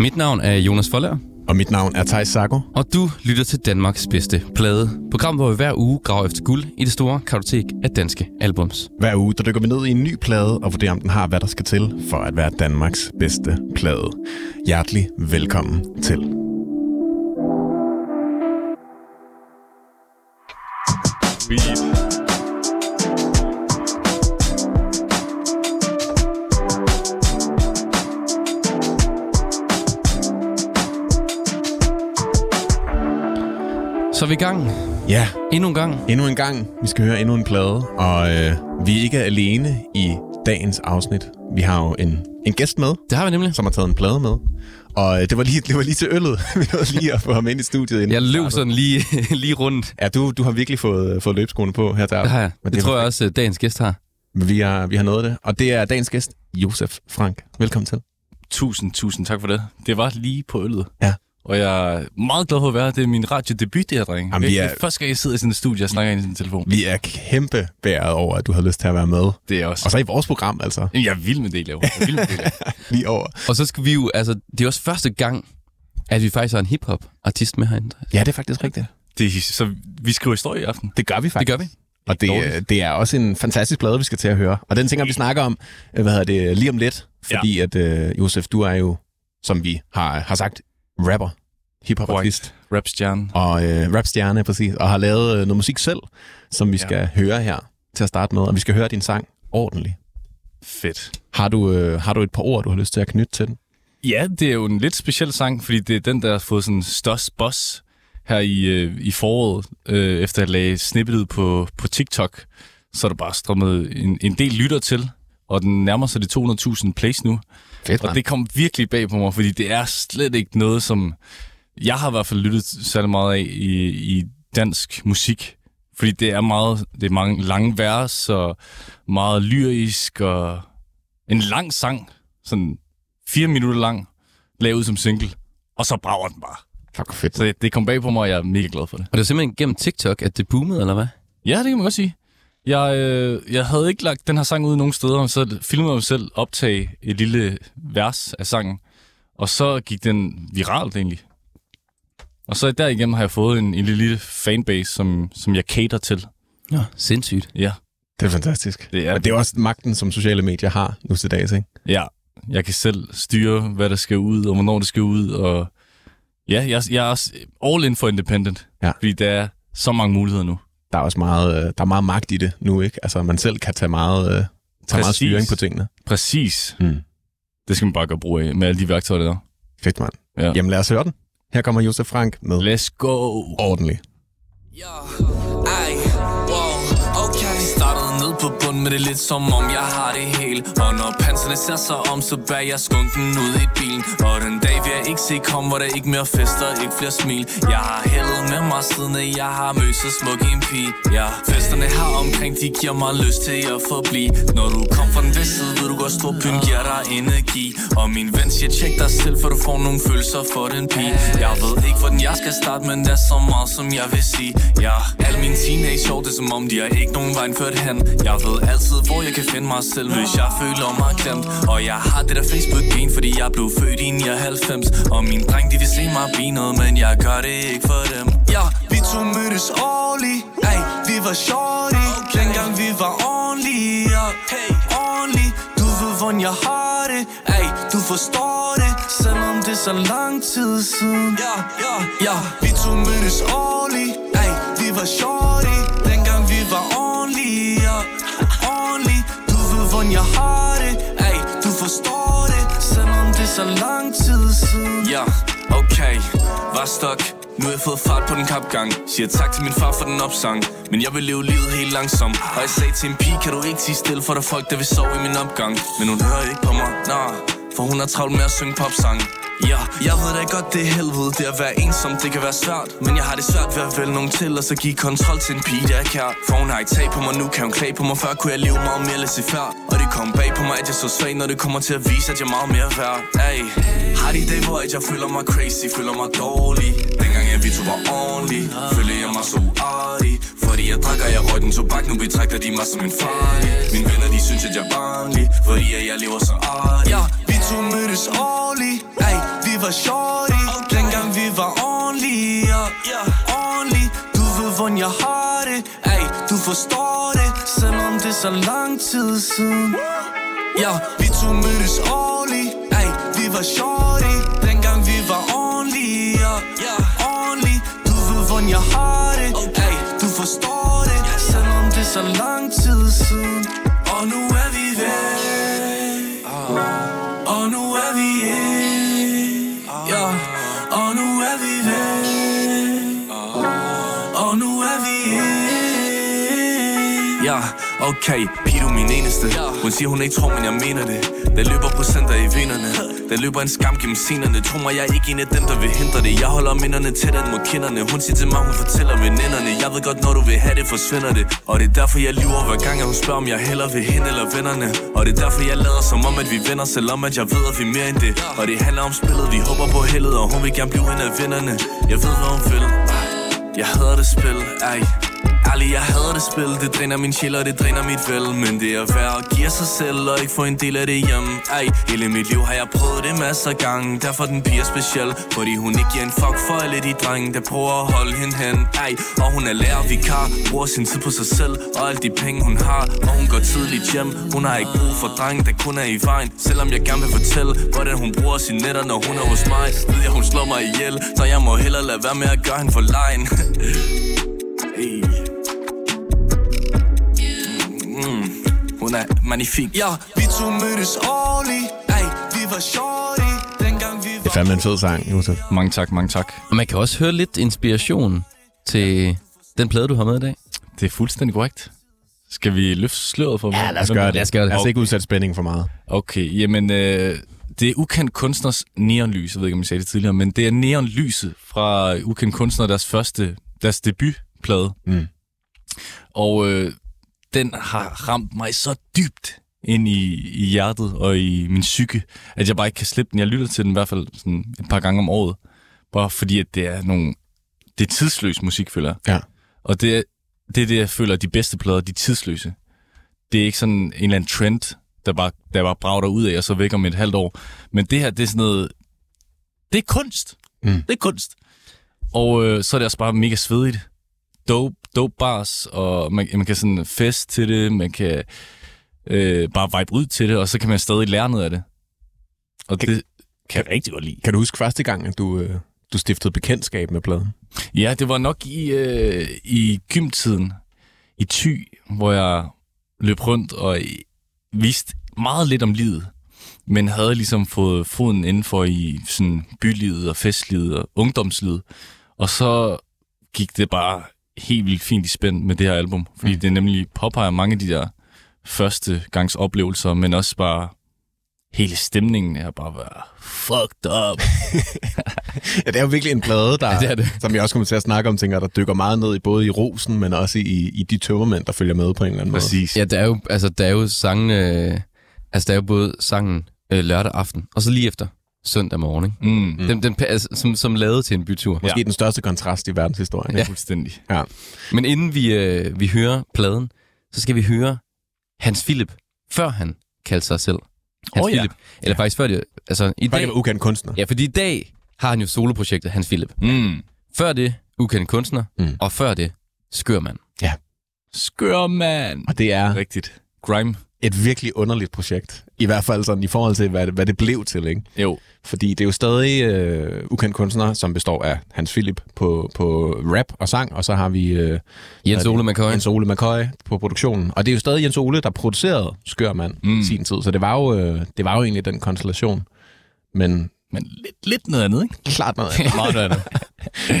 Mit navn er Jonas Forlær, Og mit navn er Thijs Sago. og du lytter til Danmarks bedste plade. Program, hvor vi hver uge graver efter guld i det store kartotek af danske albums. Hver uge der dykker vi ned i en ny plade og vurderer, om den har, hvad der skal til for at være Danmarks bedste plade. Hjertelig velkommen til. Så er vi i gang. Ja, Endnu en gang. endnu en gang. Vi skal høre endnu en plade, og øh, vi er ikke alene i dagens afsnit. Vi har jo en, en gæst med, Det har vi nemlig. som har taget en plade med. Og øh, det var lige, det var lige til øllet. vi nåede lige at få ham ind i studiet. inden Jeg løb startede. sådan lige, lige rundt. Ja, du, du har virkelig fået, fået løbskoene på her der. Det har jeg. Men Det tror jeg også, at dagens gæst har. Vi har, vi har nået det. Og det er dagens gæst, Josef Frank. Velkommen til. Tusind, tusind tak for det. Det var lige på øllet. Ja. Og jeg er meget glad for at være her. Det er min radiodebut, det her, dreng. Jamen, vi det er- er første gang, jeg sidder i sådan et studie og snakker ind i sin telefon. Vi er kæmpe bæret over, at du har lyst til at være med. Det er også... Og så i vores program, altså. Jamen, Jeg er vild med det, I laver. Jeg er vild med det, I laver. Lige over. Og så skal vi jo, altså, det er også første gang, at vi faktisk har en hip-hop-artist med herinde. Ja, det er faktisk rigtigt. det er, så vi skriver historie i aften. Det gør vi Det faktisk. gør vi. Og det, Dårligt. det er også en fantastisk plade, vi skal til at høre. Og den tænker vi snakker om, øh, hvad hedder det, lige om lidt. Fordi ja. at, øh, Josef, du er jo, som vi har, har sagt, rapper, hiphop-artist Rapstjerne. og øh, rapstjerne, præcis. Og har lavet øh, noget musik selv, som vi Ja. skal høre her til at starte med. Og vi skal høre din sang ordentligt. Fedt. Har du, øh, har du et par ord, du har lyst til at knytte til den? Ja, det er jo en lidt speciel sang, fordi det er den, der har fået sådan størst boss her i, øh, i foråret, øh, efter at jeg lagde snippet ud på, på TikTok. Så er der bare strømmet en, en del lytter til, og den nærmer sig de 200.000 plays nu. Fedt, Og det kom virkelig bag på mig, fordi det er slet ikke noget, som jeg har i hvert fald lyttet særlig meget af i, i dansk musik. Fordi det er meget, det er mange lange vers og meget lyrisk og en lang sang, sådan fire minutter lang, lavet som single, og så brager den bare. Fuck, fedt. Så det, det kom bag på mig, og jeg er mega glad for det. Og det er simpelthen gennem TikTok, at det boomede, eller hvad? Ja, det kan man godt sige. Jeg, øh, jeg havde ikke lagt den her sang ud nogen steder, og så filmede jeg mig selv optage et lille vers af sangen. Og så gik den viralt egentlig. Og så derigennem har jeg fået en, en lille, lille fanbase, som, som jeg cater til. Ja. Sindssygt. Ja, Det er fantastisk. det er Og det er også magten, som sociale medier har nu til dags, ikke? Ja, jeg kan selv styre, hvad der skal ud, og hvornår det skal ud. Og ja, jeg, jeg er også all in for independent. Ja. Fordi der er så mange muligheder nu. Der er også meget, øh, der er meget magt i det nu, ikke? Altså, man selv kan tage meget, øh, tage meget styring på tingene. Præcis. Mm. Det skal man bare gøre brug af med alle de værktøjer, der er. Fedt, mand. Ja. Jamen, lad os høre den. Her kommer Josef Frank med Let's go! ordentligt. Ja, ej, på bund med det lidt som om jeg har det helt. Og når panserne ser sig om, så bærer jeg skunken ud i bilen. Og den dag vil jeg ikke se kom, hvor der ikke mere fester, ikke flere smil. Jeg har hældet med mig siden, at jeg har mødt så smuk en pige. Ja, festerne her omkring, de giver mig lyst til at forblive. Når du kom fra den vest side, ved du godt, stor byen giver dig energi. Og min ven siger, tjek dig selv, for du får nogle følelser for den pige. Jeg ved ikke, hvordan jeg skal starte, men der er så meget, som jeg vil sige. Ja, alle mine teenage det er som om, de har ikke nogen vej ført hen. Jeg jeg ved altid, hvor jeg kan finde mig selv, hvis jeg føler mig glemt Og jeg har det der Facebook-gen, fordi jeg blev født i 99 Og min dreng, de vil se mig blive noget, men jeg gør det ikke for dem. Ja, vi to mødtes årligt, ey, vi var shorty. Dengang vi var ordentlige, ja, hey, ordentligt Du ved, hvordan jeg har det, ey, du forstår det Selvom det er så lang tid siden. Ja, ja, ja. Vi to mødtes årligt, ey, vi var shorty. Ved, jeg har det, ey, du forstår det Selvom det er så lang tid siden. Ja, okay, var stok nu har jeg fået fart på den kapgang. Siger tak til min far for den opsang. Men jeg vil leve livet helt langsomt. Og jeg sagde til en pige, kan du ikke sige stille For der er folk, der vil sove i min opgang? Men hun hører ikke på mig, nah for hun har travlt med at synge popsange. Ja, jeg ved da godt, det er helvede Det at være ensom, det kan være svært. Men jeg har det svært ved at vælge nogen til Og så give kontrol til en pige, der er kær. For hun har ikke tag på mig nu, kan hun klage på mig. Før kunne jeg leve meget mere læse før Og det kom bag på mig, at jeg så svag Når det kommer til at vise, at jeg er meget mere værd. Ay, har de dage, hvor jeg føler mig crazy Føler mig dårlig? Dengang jeg vi to var ordentlig Føler jeg mig så uartig Fordi jeg drikker, jeg røg den tobak Nu betragter de mig som en farlig. Mine venner, de synes, at jeg er barnlig Fordi jeg lever så artig. Ja, to mødtes årligt Ej, vi var shorty Dengang vi var ordentlige. Yeah. Ordentlige Du ved, hvordan jeg har det. Ej, du forstår det Selvom det er så lang tid siden. Ja, vi to mødtes årligt Ej, vi var shorty Dengang vi var ordentlige. Yeah. Ordentlige Du ved, hvordan jeg har det. Ej, du forstår det Selvom det er så lang tid siden. Og nu er vi ved. Okay, pige du min eneste. Hun siger hun ikke tror, men jeg mener det. Der løber procenter i venerne Der løber en skam gennem scenerne. Tro mig, jeg er ikke en af dem, der vil hindre det. Jeg holder minderne tættere mod kinderne. Hun siger til mig, hun fortæller veninderne. Jeg ved godt, når du vil have det, forsvinder det. Og det er derfor, jeg lyver hver gang, at hun spørger, om jeg heller vil hende eller vennerne. Og det er derfor, jeg lader som om, at vi venner Selvom at jeg ved, at vi er mere end det. Og det handler om spillet, vi håber på heldet Og hun vil gerne blive en af vennerne Jeg ved, hvad hun vil. Jeg hader det spil, ej. Ærlig, jeg hader det spil. Det dræner min sjæl, og det dræner mit vel Men det er værd at give sig selv Og ikke få en del af det hjem. Ej, hele mit liv har jeg prøvet det masser af gange. Derfor den pige er speciel Fordi hun ikke giver en fuck for alle de drenge Der prøver at holde hende hen. Ej, og hun er lærer vikar Bruger sin tid på sig selv Og alle de penge hun har. Og hun går tidligt hjem. Hun har ikke brug for drenge, der kun er i vejen. Selvom jeg gerne vil fortælle Hvordan hun bruger sin netter, når hun er hos mig Ved jeg, hun slår mig ihjel. Så jeg må hellere lade være med at gøre hende for lejen. hey. Mm, hun er magnifik Ja, vi to mødtes årligt Ej, vi var shorty Dengang vi Det er var fandme en fed sang, Josef. Mange tak, mange tak. Og man kan også høre lidt inspiration til den plade, du har med i dag. Det er fuldstændig korrekt. Skal vi løfte sløret for Ja, lad os gøre det. Lad os gøre det. Lad os ikke udsætte spænding for meget. Okay, jamen, øh, det er Ukendt Kunstners neonlys. Jeg ved ikke, om jeg sagde det tidligere, men det er neonlyset fra Ukendt Kunstner, deres første, deres debutplade. Mm. Og øh, den har ramt mig så dybt ind i, i hjertet og i min psyke, at jeg bare ikke kan slippe den. Jeg lytter til den i hvert fald sådan et par gange om året. Bare fordi, at det er nogle... Det er tidsløs musik, føler jeg. Ja. Og det det er det, jeg føler, de bedste plader, de er tidsløse. Det er ikke sådan en eller anden trend, der bare, der bare brager ud af, og så væk om et halvt år. Men det her, det er sådan noget... Det er kunst. Mm. Det er kunst. Og øh, så er det også bare mega svedigt. Dope, dope bars, og man, man kan sådan fest til det, man kan øh, bare vibe ud til det, og så kan man stadig lære noget af det. Og Kan- det kan jeg rigtig godt lide. Kan du huske første gang, at du, øh, du stiftede bekendtskab med pladen? Ja, det var nok i, øh, i gymtiden i Thy, hvor jeg løb rundt og vidste meget lidt om livet, men havde ligesom fået foden indenfor i sådan bylivet og festlivet og ungdomslivet. Og så gik det bare helt vildt fint i spænd med det her album, fordi mm. det nemlig påpeger mange af de der første gangs oplevelser, men også bare hele stemningen er bare være fucked up. Ja, det er jo virkelig en plade, der, det er det. som jeg også kommer til at snakke om, tænker, der dykker meget ned i både i rosen, men også i, i de tømmermænd, der følger med på en eller anden måde. Præcis. Ja, der er jo, altså, der er jo sangen, øh, altså, der er jo både sangen øh, lørdag aften, og så lige efter søndag morgen, ikke? Mm. Mm. Den, den, altså, som, som lavet til en bytur. Måske den største kontrast i verdenshistorien. Ja, fuldstændig. ja. Men inden vi, øh, vi hører pladen, så skal vi høre Hans Philip, før han kaldte sig selv Hans Åh, ja. Philip. Eller faktisk før det, altså i Før dag, det var ukendt kunstner. ja, fordi i dag har han jo soloprojektet Hans Philip. Mm. Før det, ukendt kunstner, Mm. og før det, skørmand. Skør, mand. Og det er Rigtigt. Grime. Et virkelig underligt projekt. I hvert fald sådan i forhold til, hvad det, hvad det blev til, ikke? Jo. Fordi det er jo stadig øh, ukendt kunstner, som består af Hans Philip på, på rap og sang, og så har vi øh, Jens Ole? McCoy. Jens Ole McCoy på produktionen. Og det er jo stadig Jens Ole, der producerede Skørmand mm. I sin tid, så det var, jo, øh, det var jo egentlig den konstellation. Men Men lidt, lidt noget andet, ikke? klart noget andet. Meget noget andet.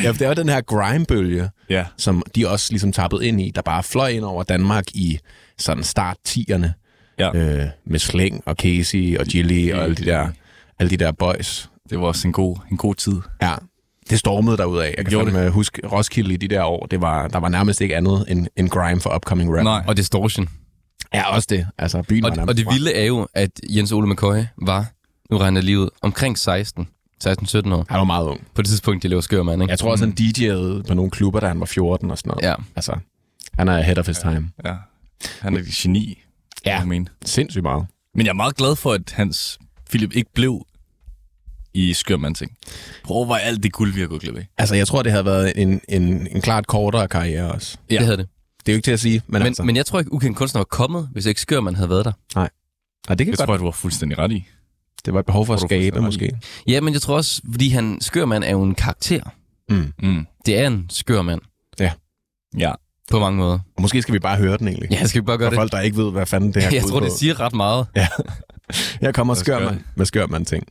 ja, for det er jo den her grime-bølge, Ja. som de også ligesom tappede ind i, der bare fløj ind over Danmark i sådan start 10'erne. Ja. Øh, med Sling og Casey og Gilly og alle de der, alle de der boys. Det var også en god, en god tid. Ja, det stormede derud af. Jeg kan Gjorde fandme huske Roskilde i de der år. Det var, der var nærmest ikke andet end, end grime for upcoming rap. Nej. Og Distortion. Ja, også det. Altså, byen Og, var og det fra- vilde er jo, at Jens Ole McCoy var, nu regner ud, omkring 16, 16-17 år. Han var meget ung. På det tidspunkt, de lever skørmand, ikke? Jeg tror også, han DJ'ede på nogle klubber, da han var 14 og sådan noget. Ja. Altså, han er ahead of his time. Ja. Han er et geni, Ja. jeg mener. Sindssygt meget. Men jeg er meget glad for, at Hans Philip ikke blev i Skørmand ting. Prøv hvor alt det guld, vi har gået glip af. Altså, jeg tror, det havde været en, en, en klart kortere karriere også. Ja. Det havde det. Det er jo ikke til at sige, men, Men, altså... men jeg tror ikke, ukendt kunstner var kommet, hvis ikke Skørman havde været der. Nej, det kan Det godt. tror jeg, du var fuldstændig ret i. Det var et behov for at skabe, måske. Ja, men jeg tror også, fordi han Skørman er jo en karakter. Mm. Mm. Det er en skørmand Ja. På mange måder. Og måske skal vi bare høre den egentlig. Ja, skal vi bare gøre For det? folk, der ikke ved, hvad fanden det her Jeg tror, ud det på. siger ret meget. Her kommer skør- med skørmand ting.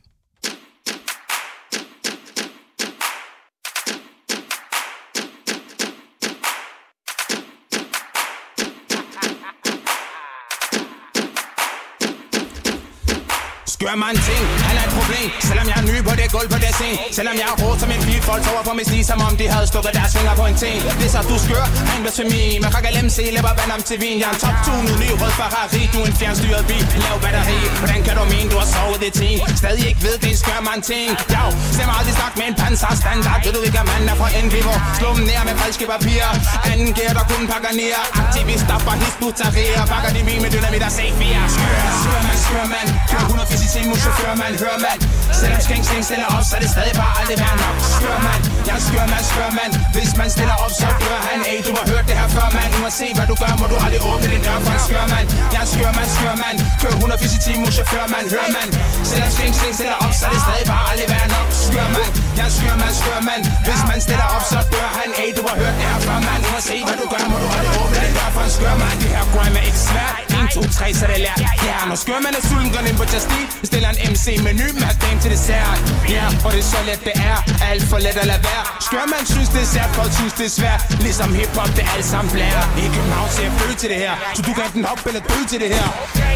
Gør mig en ting, han er et problem. Selvom jeg er ny på det gulv på det scene Selvom jeg er rå som en bil, folk sover på min stige Som om de havde stukket deres fingre på en ting. Det er så du skør, han blasfemi Man kan lem, se, læber vand om til vin. Jeg er en top-tunet, ny rød Ferrari Du er en fjernstyret bil, lav batteri. Hvordan kan du mene, du har sovet det ting? Stadig ikke ved, det skør mig en ting. Jo, stemmer aldrig snak med en panser standard Ved du ikke, at manden er fra Envivo Slå dem ned med falske papirer? Anden gear, der kun pakker ned Aktivister fra Hisbutarier Pakker de min med dynamit og C4 Skør, skør man, skør man. Kør 180 i sin mus, chauffør man, hører man Selvom skængsling stiller op, så er det stadig bare aldrig værd nok. Skør man, jeg er skør man, skør man Hvis man stiller op, så gør han Ey, du har hørt det her før, man Uanset hvad du gør, må du aldrig åbne din dør for en skør man Jeg er skør man, skør man Kør 180 i timen, chauffør man, hør man Selvom skængsling stiller op, så er det stadig bare aldrig værd nok. Skør man, jeg er skør man, skør man Hvis man stiller op, så gør han Ey, du har hørt det her før, man Uanset hvad du gør, må du aldrig åbne din dør for en skør man Det her grime er ikke svært 1, 2, 3, så det lært. Ja, når skør man er sulten, går den ind på Just Eat Stiller en MC-menu med dame til dessert. Ja, og det er så let det er. Alt for let at lade være. Skør man synes det er sært, folk synes det er svært. Ligesom hiphop, det er alt sammen blære I København ser jeg til det her. Så du kan enten hoppe eller dø til det her.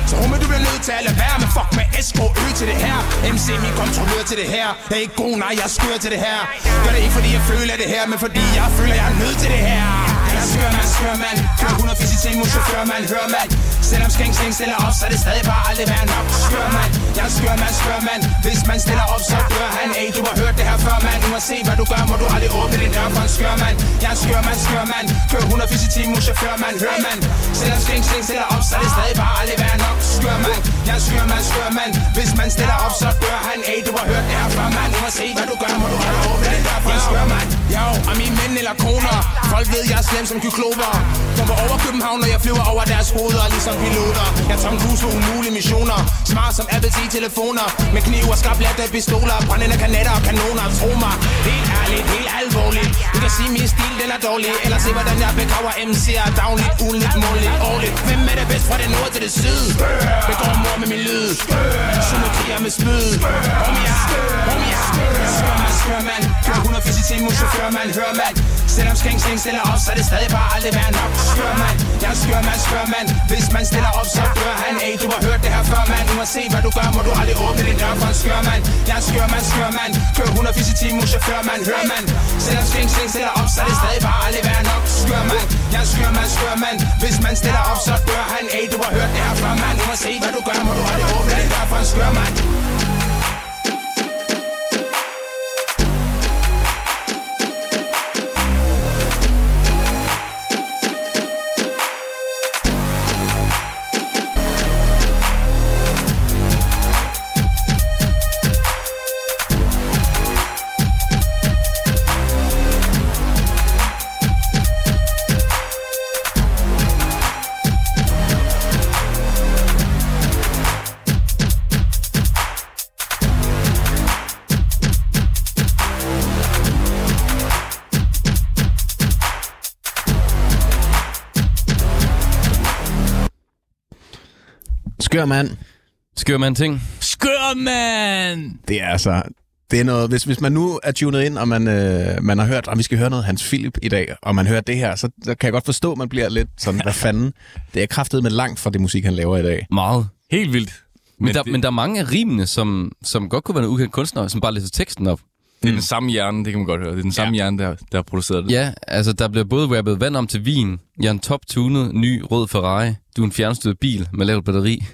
Så homie, du bliver nødt til at lade være Men fuck med SK Ø til det her. MC, min kontrollør til det her. Jeg er ikke god, nej, jeg skør til det her. Gør det ikke fordi jeg føler det her Men fordi jeg føler jeg er nødt til det her. Skør man, skør man. Kør 180 ting, mod chauffør man, hør man. Selvom skæng, skæng stiller op, så er det stadig bare aldrig værd nok. Skør man, jeg skør man, skør man. Hvis man stiller op, så dør han. Ey, du har hørt det her før, man Uanset hvad du gør, må du aldrig åbne din dør for en skør man Jeg skør man, skør man. Kør 180 i timen, mod chauffør man, hør man. Selvom skæng, skæng stiller op, så er det stadig bare aldrig værd nok. Skør man, jeg skør man, skør man. Hvis man stiller op, så dør han. Ey, du har hørt det her før, man Uanset hvad du gør, må du aldrig åbne din dør for en skør man Jo, og mine mænd eller koner. Folk ved, jeg er slem som kyklover Kommer over København, når jeg flyver over deres hoveder Ligesom piloter. Jeg tager en Cruise for umulige missioner. Smart som Apple T-telefoner Med kniv og skarp latte pistoler. Brændende kanetter og kanoner. Tro mig, helt ærligt, helt alvorligt. Du kan sige, min stil den er dårlig. Eller se, hvordan jeg begraver MC'er Dagligt, ugenligt, månligt, årligt. Hvem er det bedst fra det nord til det syd? Begår mor med min lyd. Symmetrier med spyd Homie, homie, homie, ja mand. Kører Kør 180 i timen, chauffør mand. Hør mand. Selvom skæng, skæng stiller op, så er det stadig bare aldrig være nok. Skør mand. Jeg er skør mand, skør mand. Hvis man stiller op, så dør han. Ey, du har hørt det her før, man Uanset hvad du gør, må du aldrig åbne din dør for en skør mand? Jeg er skør mand, skør mand. Kør 180 i timen, chauffør mand. Hør mand. Selvom skæng, skæng stiller op, så er det stadig bare aldrig være nok. Skør mand. Jeg er skør mand, skør mand. Hvis man stiller op, så dør han. Ey, du har hørt det her før, man Uanset hvad du gør, må du aldrig åbne din dør for en skør mand? Skør mand. Skør man ting. Skør, man! Det er altså... Det er noget, hvis, hvis man nu er tunet ind, og man, øh, man har hørt, at vi skal høre noget Hans Philip i dag, og man hører det her, så, så kan jeg godt forstå, at man bliver lidt sådan, hvad fanden? Det er kraftet med langt fra det musik, han laver i dag. Meget. Helt vildt. Men, men, der, det, men der er mange af rimene, som, som godt kunne være nogle ukendte kunstnere, som bare læser teksten op. det er den samme hjerne, det kan man godt høre. Det er den samme hjerne, der, der har produceret det. Ja, altså der bliver både rappet vand om til vin, jeg er en top-tunet, ny rød Ferrari, du er en fjernstyret bil med lavt batteri.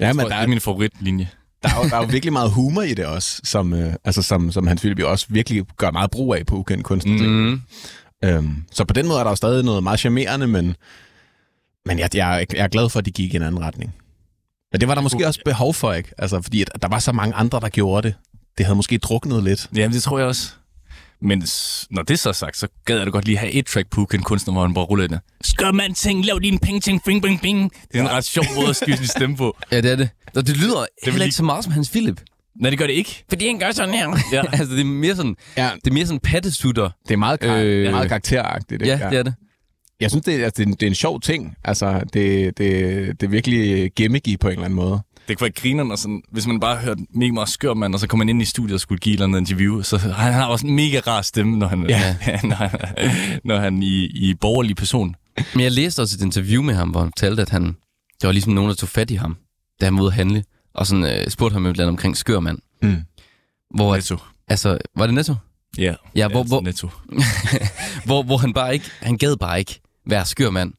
Ja, men Men der det er er, min favoritlinje. der, er jo, der er jo virkelig meget humor i det også, som, øh, altså, som, som Hans Philip jo også virkelig gør meget brug af på ukendt kunst. Mm. Øhm, så på den måde er der jo stadig noget meget charmerende, men, men jeg, jeg, er- jeg er glad for, at de gik i en anden retning. Men det var der måske også behov for, ikke? Altså, fordi at der var så mange andre, der gjorde det. Det havde måske druknet lidt. Jamen, det tror jeg også. Men når det så er sagt, så gad jeg da godt lige have et track på en kunstner, hvor han bare ruller ind. Skør man ting, lav din penge ting, bing, bing, bing. Det er en ret sjov måde at skyde sin stemme på. Ja, det er det. Og det lyder det heller ikke- så meget som Hans Philip. Nej, det gør det ikke. Fordi han gør sådan her. Ja. altså, det er mere sådan, Ja, det er mere sådan pattesutter. det er meget, kar- Øh, meget karakteragtigt. ikke? Ja, det er det. Jeg synes, det er, altså, det, er, en- det er en sjov ting. Altså, det, det, det er virkelig gimmicky på en eller anden måde. Det kunne være grineren, og sådan, hvis man bare hørte mega meget skør mand, og så kommer man ind i studiet og skulle give et eller andet interview, så han har også en mega rar stemme, når han, Ja. når han, når han i, i borgerlig person. Men jeg læste også et interview med ham, hvor han fortalte, at han, der var ligesom nogen, der tog fat i ham, da han var ude at handle, og sådan, øh, spurgte ham et eller andet omkring skørmand. Mm. Hvor, Netto. altså, var det Netto? Ja, Ja, hvor, hvor, Netto. hvor, hvor han bare ikke, han gad bare ikke være skørmand,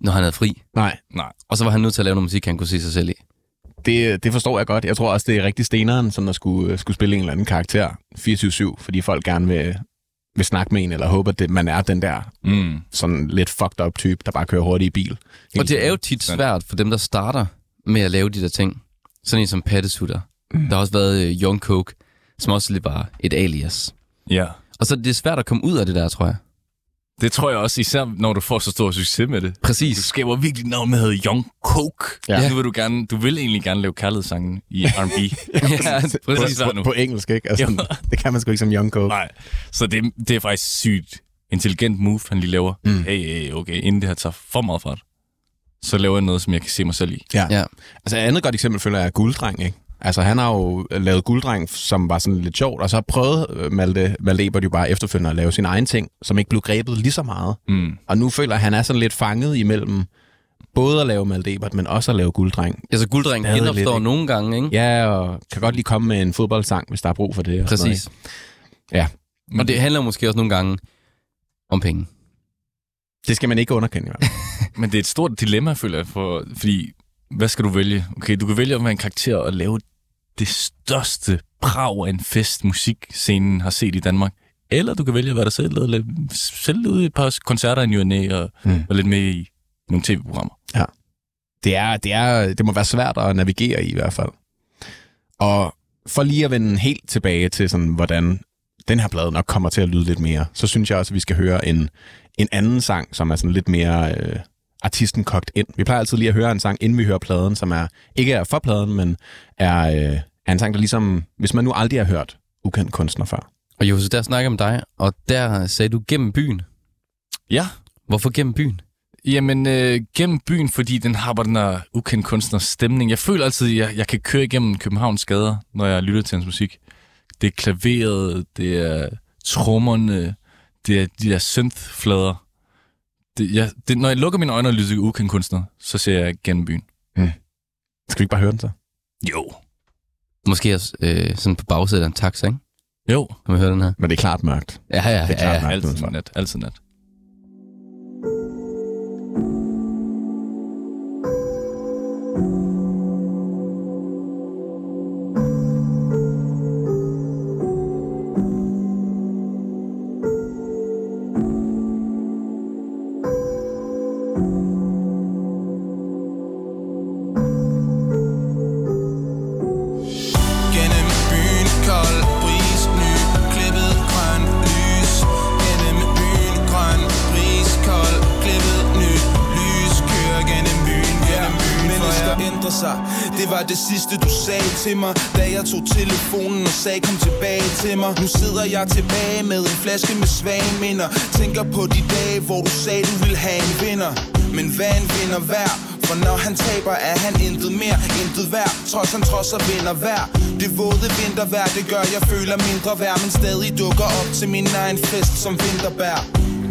når han havde fri. Nej, Nej. Og så var han nødt til at lave noget musik, han kunne se sig selv i. det, det forstår jeg godt. Jeg tror også, det er rigtig steneren, som der skulle, skulle spille en eller anden karakter 24-7, fordi folk gerne vil, vil snakke med en, eller håber, at det, man er den der Mm. sådan lidt fucked up type, der bare kører hurtigt i bil. Og det er jo tit svært for dem, der starter med at lave de der ting. Sådan en som Pattesutter. Mm. Der har også været øh, Young Coke, som også lidt var et alias. Ja. Og så er det svært at komme ud af det der, tror jeg. Det tror jeg også, især når du får så stor succes med det. Du Præcis. skaber virkelig navn med hedder Young Coke. Ja. Nu vil du gerne, du vil egentlig gerne lave kærlighedssangen i R&B. ja, præcis. På- på, på engelsk, ikke? Altså, det kan man sgu ikke som Young Coke. Nej, så det, det er faktisk sygt intelligent move, han lige laver. Mm. Mm. Hey, hey, okay, inden det her tager for meget fart, så laver jeg noget, som jeg kan se mig selv i. Ja. Ja. Altså et andet godt eksempel føler jeg er Gulddreng, ikke? Altså han har jo lavet Gulddreng, som var sådan lidt sjovt, og så har prøvet øh, Malte, Malte Ebert jo bare efterfølgende at lave sin egen ting, som ikke blev grebet lige så meget. Mm. Og nu føler jeg, at han er sådan lidt fanget imellem både at lave Malte Ebert, men også at lave Gulddreng. Altså, gulddreng lidt, genopstår ikke? nogle gange, ikke? Ja, og kan godt lige komme med en fodboldsang, hvis der er brug for det. sådan noget, Præcis. Ja. Og det handler måske også nogle gange om penge. Det skal man ikke underkende i hvert fald. Men det er et stort dilemma, føler jeg, for, fordi hvad skal du vælge? Okay, du kan vælge at være en karakter og lave det største brag af en fest, musikscenen har set i Danmark. Eller du kan vælge at være dig selv og lave, selv ud i et par koncerter i Ny og Mm. og lidt med i nogle tv-programmer. det, er, det, er, det må være svært at navigere i i hvert fald. Og for lige at vende helt tilbage til, sådan, hvordan den her plade nok kommer til at lyde lidt mere, så synes jeg også, at vi skal høre en, en anden sang, som er sådan lidt mere øh, artisten kogt ind. Vi plejer altid lige at høre en sang, inden vi hører pladen, som er ikke er for pladen, men er, øh, er en sang, der ligesom, hvis man nu aldrig har hørt ukendt kunstner før. Og Jose, der snakker om dig, og der sagde du gennem byen. Ja, Hvorfor gennem byen? Jamen, øh, gennem byen, fordi den har bare den her ukendt kunstners stemning. Jeg føler altid, at jeg, jeg kan køre igennem Københavns gader, når jeg lytter til hans musik. Det er klaveret, det er trommerne, det er de der synth-flader. Det, jeg, det, når jeg lukker mine øjne og lytter til ukendt kunstner, så ser jeg gennem byen. Skal vi ikke bare høre den så? Jo. Måske også øh, sådan på bagsædet af en taxa, ikke? Jo. Kan man høre den her? Men det er klart mørkt. Ja, ja, Det er klart, ja. nej. Altid nat. Altid nat. Til mig Da jeg tog telefonen og sagde kom tilbage til mig. Nu sidder jeg tilbage med en flaske med svage minder Tænker på de dage, hvor du sagde du ville have en vinder. Men hvad en vinder værd? For når han taber, er han intet mere, intet værd. Trods han trodser vinder hver. Det våde vintervejr, det gør jeg føler mindre værd. Men stadig dukker op til min egen fest som vinterbær.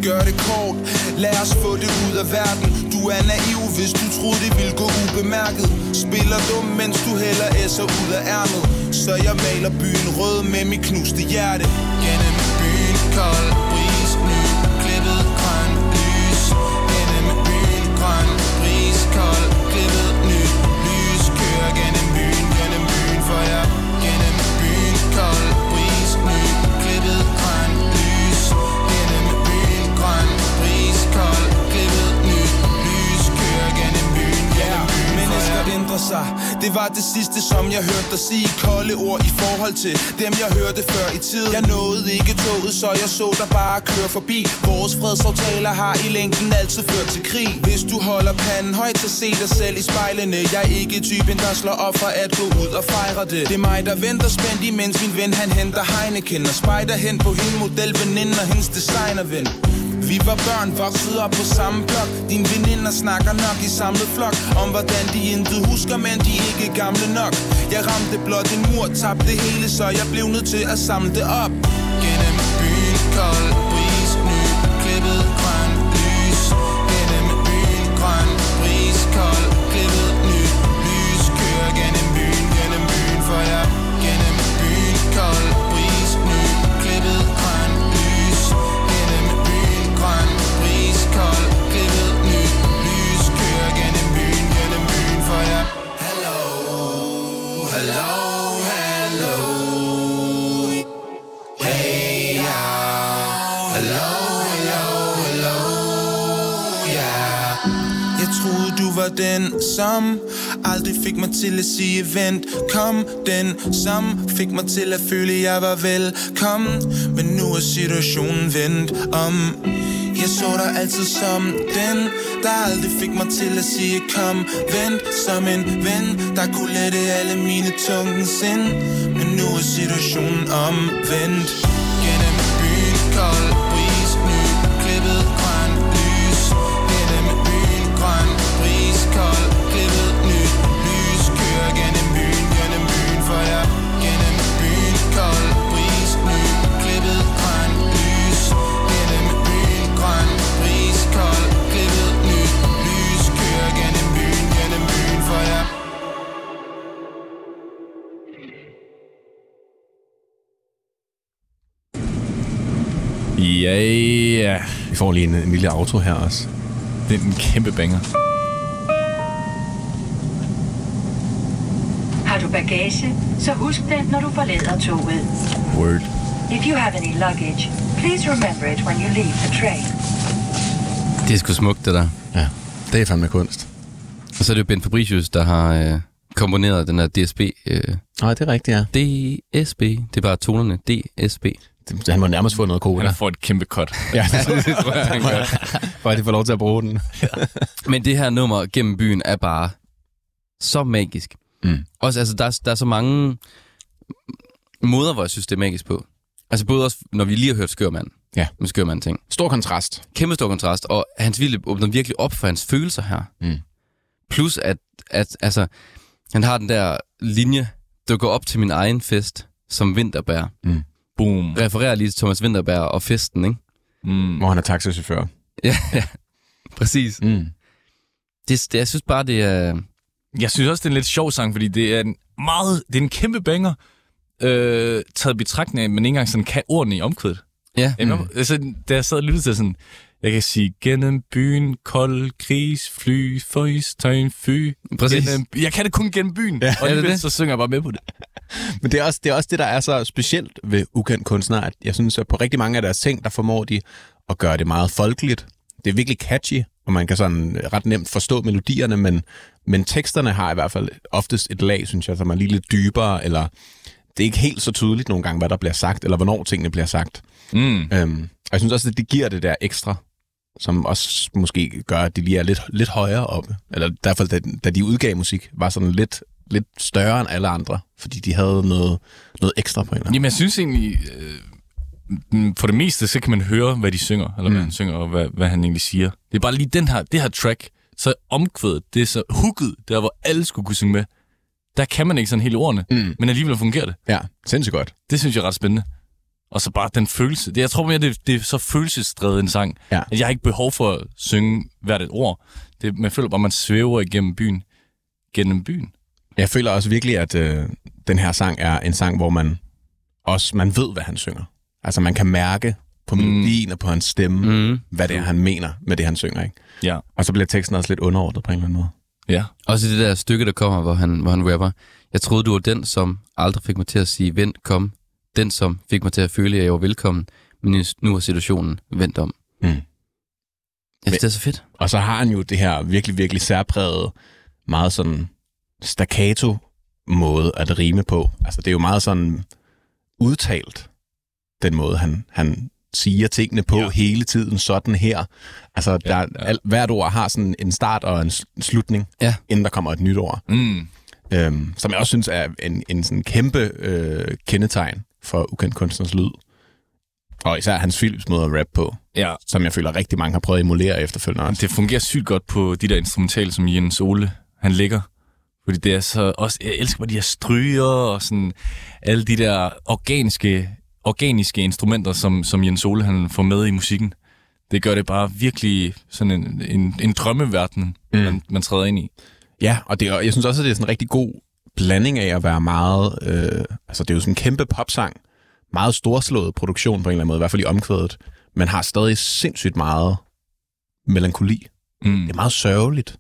Gør det kort, lad os få det ud af verden er naiv, hvis du troede det ville gå ubemærket. Spiller dum, mens du hælder S'er ud af ærmet. Så jeg maler byen rød med mit knuste hjerte. Gennem byen, kold. Ændrer sig, det var det sidste, som jeg hørte dig sige kolde ord i forhold til dem, jeg hørte før i tiden. Jeg nåede ikke toget, så jeg så dig bare køre forbi. Vores fredsaftaler har i længden altid ført til krig. Hvis du holder panden højt, så se dig selv i spejlene. Jeg er ikke typen, der slår op for at gå ud og fejre det. Det er mig, der venter spændt, imens min ven han henter Heineken og spejder hen på hende modelveninde og hendes designerven. Vi var børn, voksede op på samme blok. Din veninder snakker nok i samlet flok Om hvordan de intet husker, men de ikke gamle nok. Jeg ramte blot en mur, tabte hele Så jeg blev nødt til at samle det op. Gennem byen, kold. For den, som aldrig fik mig til at sige vent. Kom, den, som fik mig til at føle, jeg var velkommen. Men nu er situationen vendt om. Jeg så dig altid som den, der aldrig fik mig til at sige kom, vent som en ven, der kunne lette alle mine tunge sind. Men nu er situationen omvendt. Ja, ja. Vi får lige en, en lille auto her også. Det er en kæmpe banger. Har du bagage, så husk det, når du forlader toget. Word. If you have any luggage, please remember it when you leave the train. Det er sgu smukt, det der. Ja, det er fandme kunst. Og så er det jo Ben Fabricius, der har øh, komponeret den her DSB. Øh, Nej, det er rigtigt, ja. DSB. Det er bare tonerne. DSB. Det, han må nærmest få noget cola. Han får et kæmpe cut. Ja, det tror jeg, han gør. For at de får lov til at bruge den. Men det her nummer gennem byen er bare så magisk. Mm. Også, altså, der, er, der er så mange måder, hvor jeg synes, det er magisk på. Altså både også, når vi lige har hørt Skørmand. Ja. Med Skørmand ting. Stor kontrast. Kæmpe stor kontrast, og Hans Ville åbner virkelig op for hans følelser her. Mm. Plus at, at altså, han har den der linje, der går op til min egen fest som vinterbær. Boom. Refererer lige til Thomas Vinterberg og festen, ikke? Mm. Hvor han er taxachauffør. Ja, ja. Præcis. Mm. Det, det, jeg synes bare, det er... Jeg synes også, det er en lidt sjov sang, fordi det er en meget... Det er en kæmpe banger, øh, taget i betragtning af, men ikke engang sådan kan ordene i omkvædet. Ja, Mm. Altså, da jeg sad og lyttede til sådan, jeg kan sige, gennem byen, kold, kris, fly, føjs, tegn, fy. Præcis. Gennem, jeg kan det kun gennem byen, ja, og alligevel så synger jeg bare med på det. Men det er, også, det er også det, der er så specielt ved ukendt kunstnere, at jeg synes, at på rigtig mange af deres ting, der formår de at gøre det meget folkeligt. Det er virkelig catchy, og man kan sådan ret nemt forstå melodierne, men, men teksterne har i hvert fald oftest et lag, synes jeg, som er lige lidt dybere, eller det er ikke helt så tydeligt nogle gange, hvad der bliver sagt, eller hvornår tingene bliver sagt. Mm. Øhm, og jeg synes også, at det giver det der ekstra, som også måske gør, at de lige er lidt, lidt højere oppe. Eller i hvert fald, da, da de udgav musik, var sådan lidt, lidt større end alle andre, fordi de havde noget, noget ekstra på en Jamen, jeg synes egentlig, øh, for det meste, så kan man høre, hvad de synger, eller hvad Mm. han synger, og hvad, hvad han egentlig siger. Det er bare lige den her, det her track, så omkvædet, det er så hooket, der hvor alle skulle kunne synge med. Der kan man ikke sådan hele ordene, Mm. men alligevel fungerer det. Ja, sindssygt godt. Det synes jeg er ret spændende. Og så bare den følelse. Det, jeg tror mere, det, det er så følelsesdrevet en sang. Ja. At jeg har ikke behov for at synge hvert et ord. Det, man føler bare, man svæver igennem byen. Gennem byen. Jeg føler også virkelig, at øh, den her sang er en sang, hvor man også man ved, hvad han synger. Altså, man kan mærke på melodien og på hans stemme, Mm. hvad det er, han mener med det, han synger. Ikke? Ja. Og så bliver teksten også lidt underordnet på en eller anden måde. Ja. Også det der stykke, der kommer, hvor han, hvor han rapper. Jeg troede, du var den, som aldrig fik mig til at sige, vent, kom. Den, som fik mig til at føle, at jeg var velkommen. Men nu er situationen vendt om. Mm. Jeg synes, det er så fedt. Og så har han jo det her virkelig, virkelig særpræget, meget sådan staccato måde at rime på. Altså, det er jo meget sådan udtalt, den måde, han, han siger tingene på ja. hele tiden, sådan her. Altså, ja, der, ja. Al, hvert ord har sådan en start og en sl- slutning, Ja. inden der kommer et nyt ord. Mm. Øhm, som jeg også synes er en, en sådan kæmpe øh, kendetegn for ukendt kunstners lyd. Og især hans Philips måde at rappe på, Ja, som jeg føler rigtig mange har prøvet at emulere efterfølgende også. det fungerer sygt godt på de der instrumentale, som Jens Ole, han lægger. Fordi det er så også, jeg elsker bare de her stryger og sådan alle de der organiske, organiske instrumenter, som, som Jens Ole han får med i musikken. Det gør det bare virkelig sådan en, en, en drømmeverden, mm. man, man træder ind i. Ja, og det, jeg synes også, at det er sådan en rigtig god blanding af at være meget... Øh, altså, det er jo sådan en kæmpe popsang. Meget storslået produktion på en eller anden måde, i hvert fald i omkvædet. Men har stadig sindssygt meget melankoli. Mm. Det er meget sørgeligt.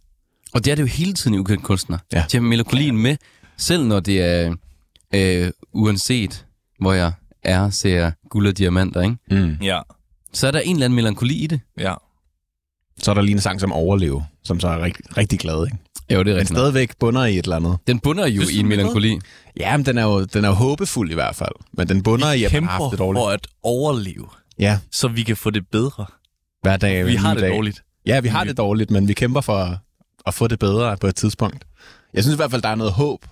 Og det er det jo hele tiden i ukendt kunstner. Ja. De har melankolien med, selv når det er øh, uanset, hvor jeg er, ser guld og diamanter, ikke? Mm. Ja, så er der en eller anden melankoli i det. ja. Så er der lige en sang som Overleve, som så er rigtig, rigtig glad, ikke? Jo, det er Men rigtigt. stadigvæk bunder i et eller andet. Den bunder jo i en melankoli. Ja, men den er jo, den er jo håbefuld i hvert fald. Men den bunder i, at man har haft det dårligt. for at overleve, Ja, så vi kan få det bedre. hver dag. Vi har det dag. dårligt. Ja, vi har det dårligt, men vi kæmper for at, få det bedre på et tidspunkt. Jeg synes i hvert fald, der er noget håb.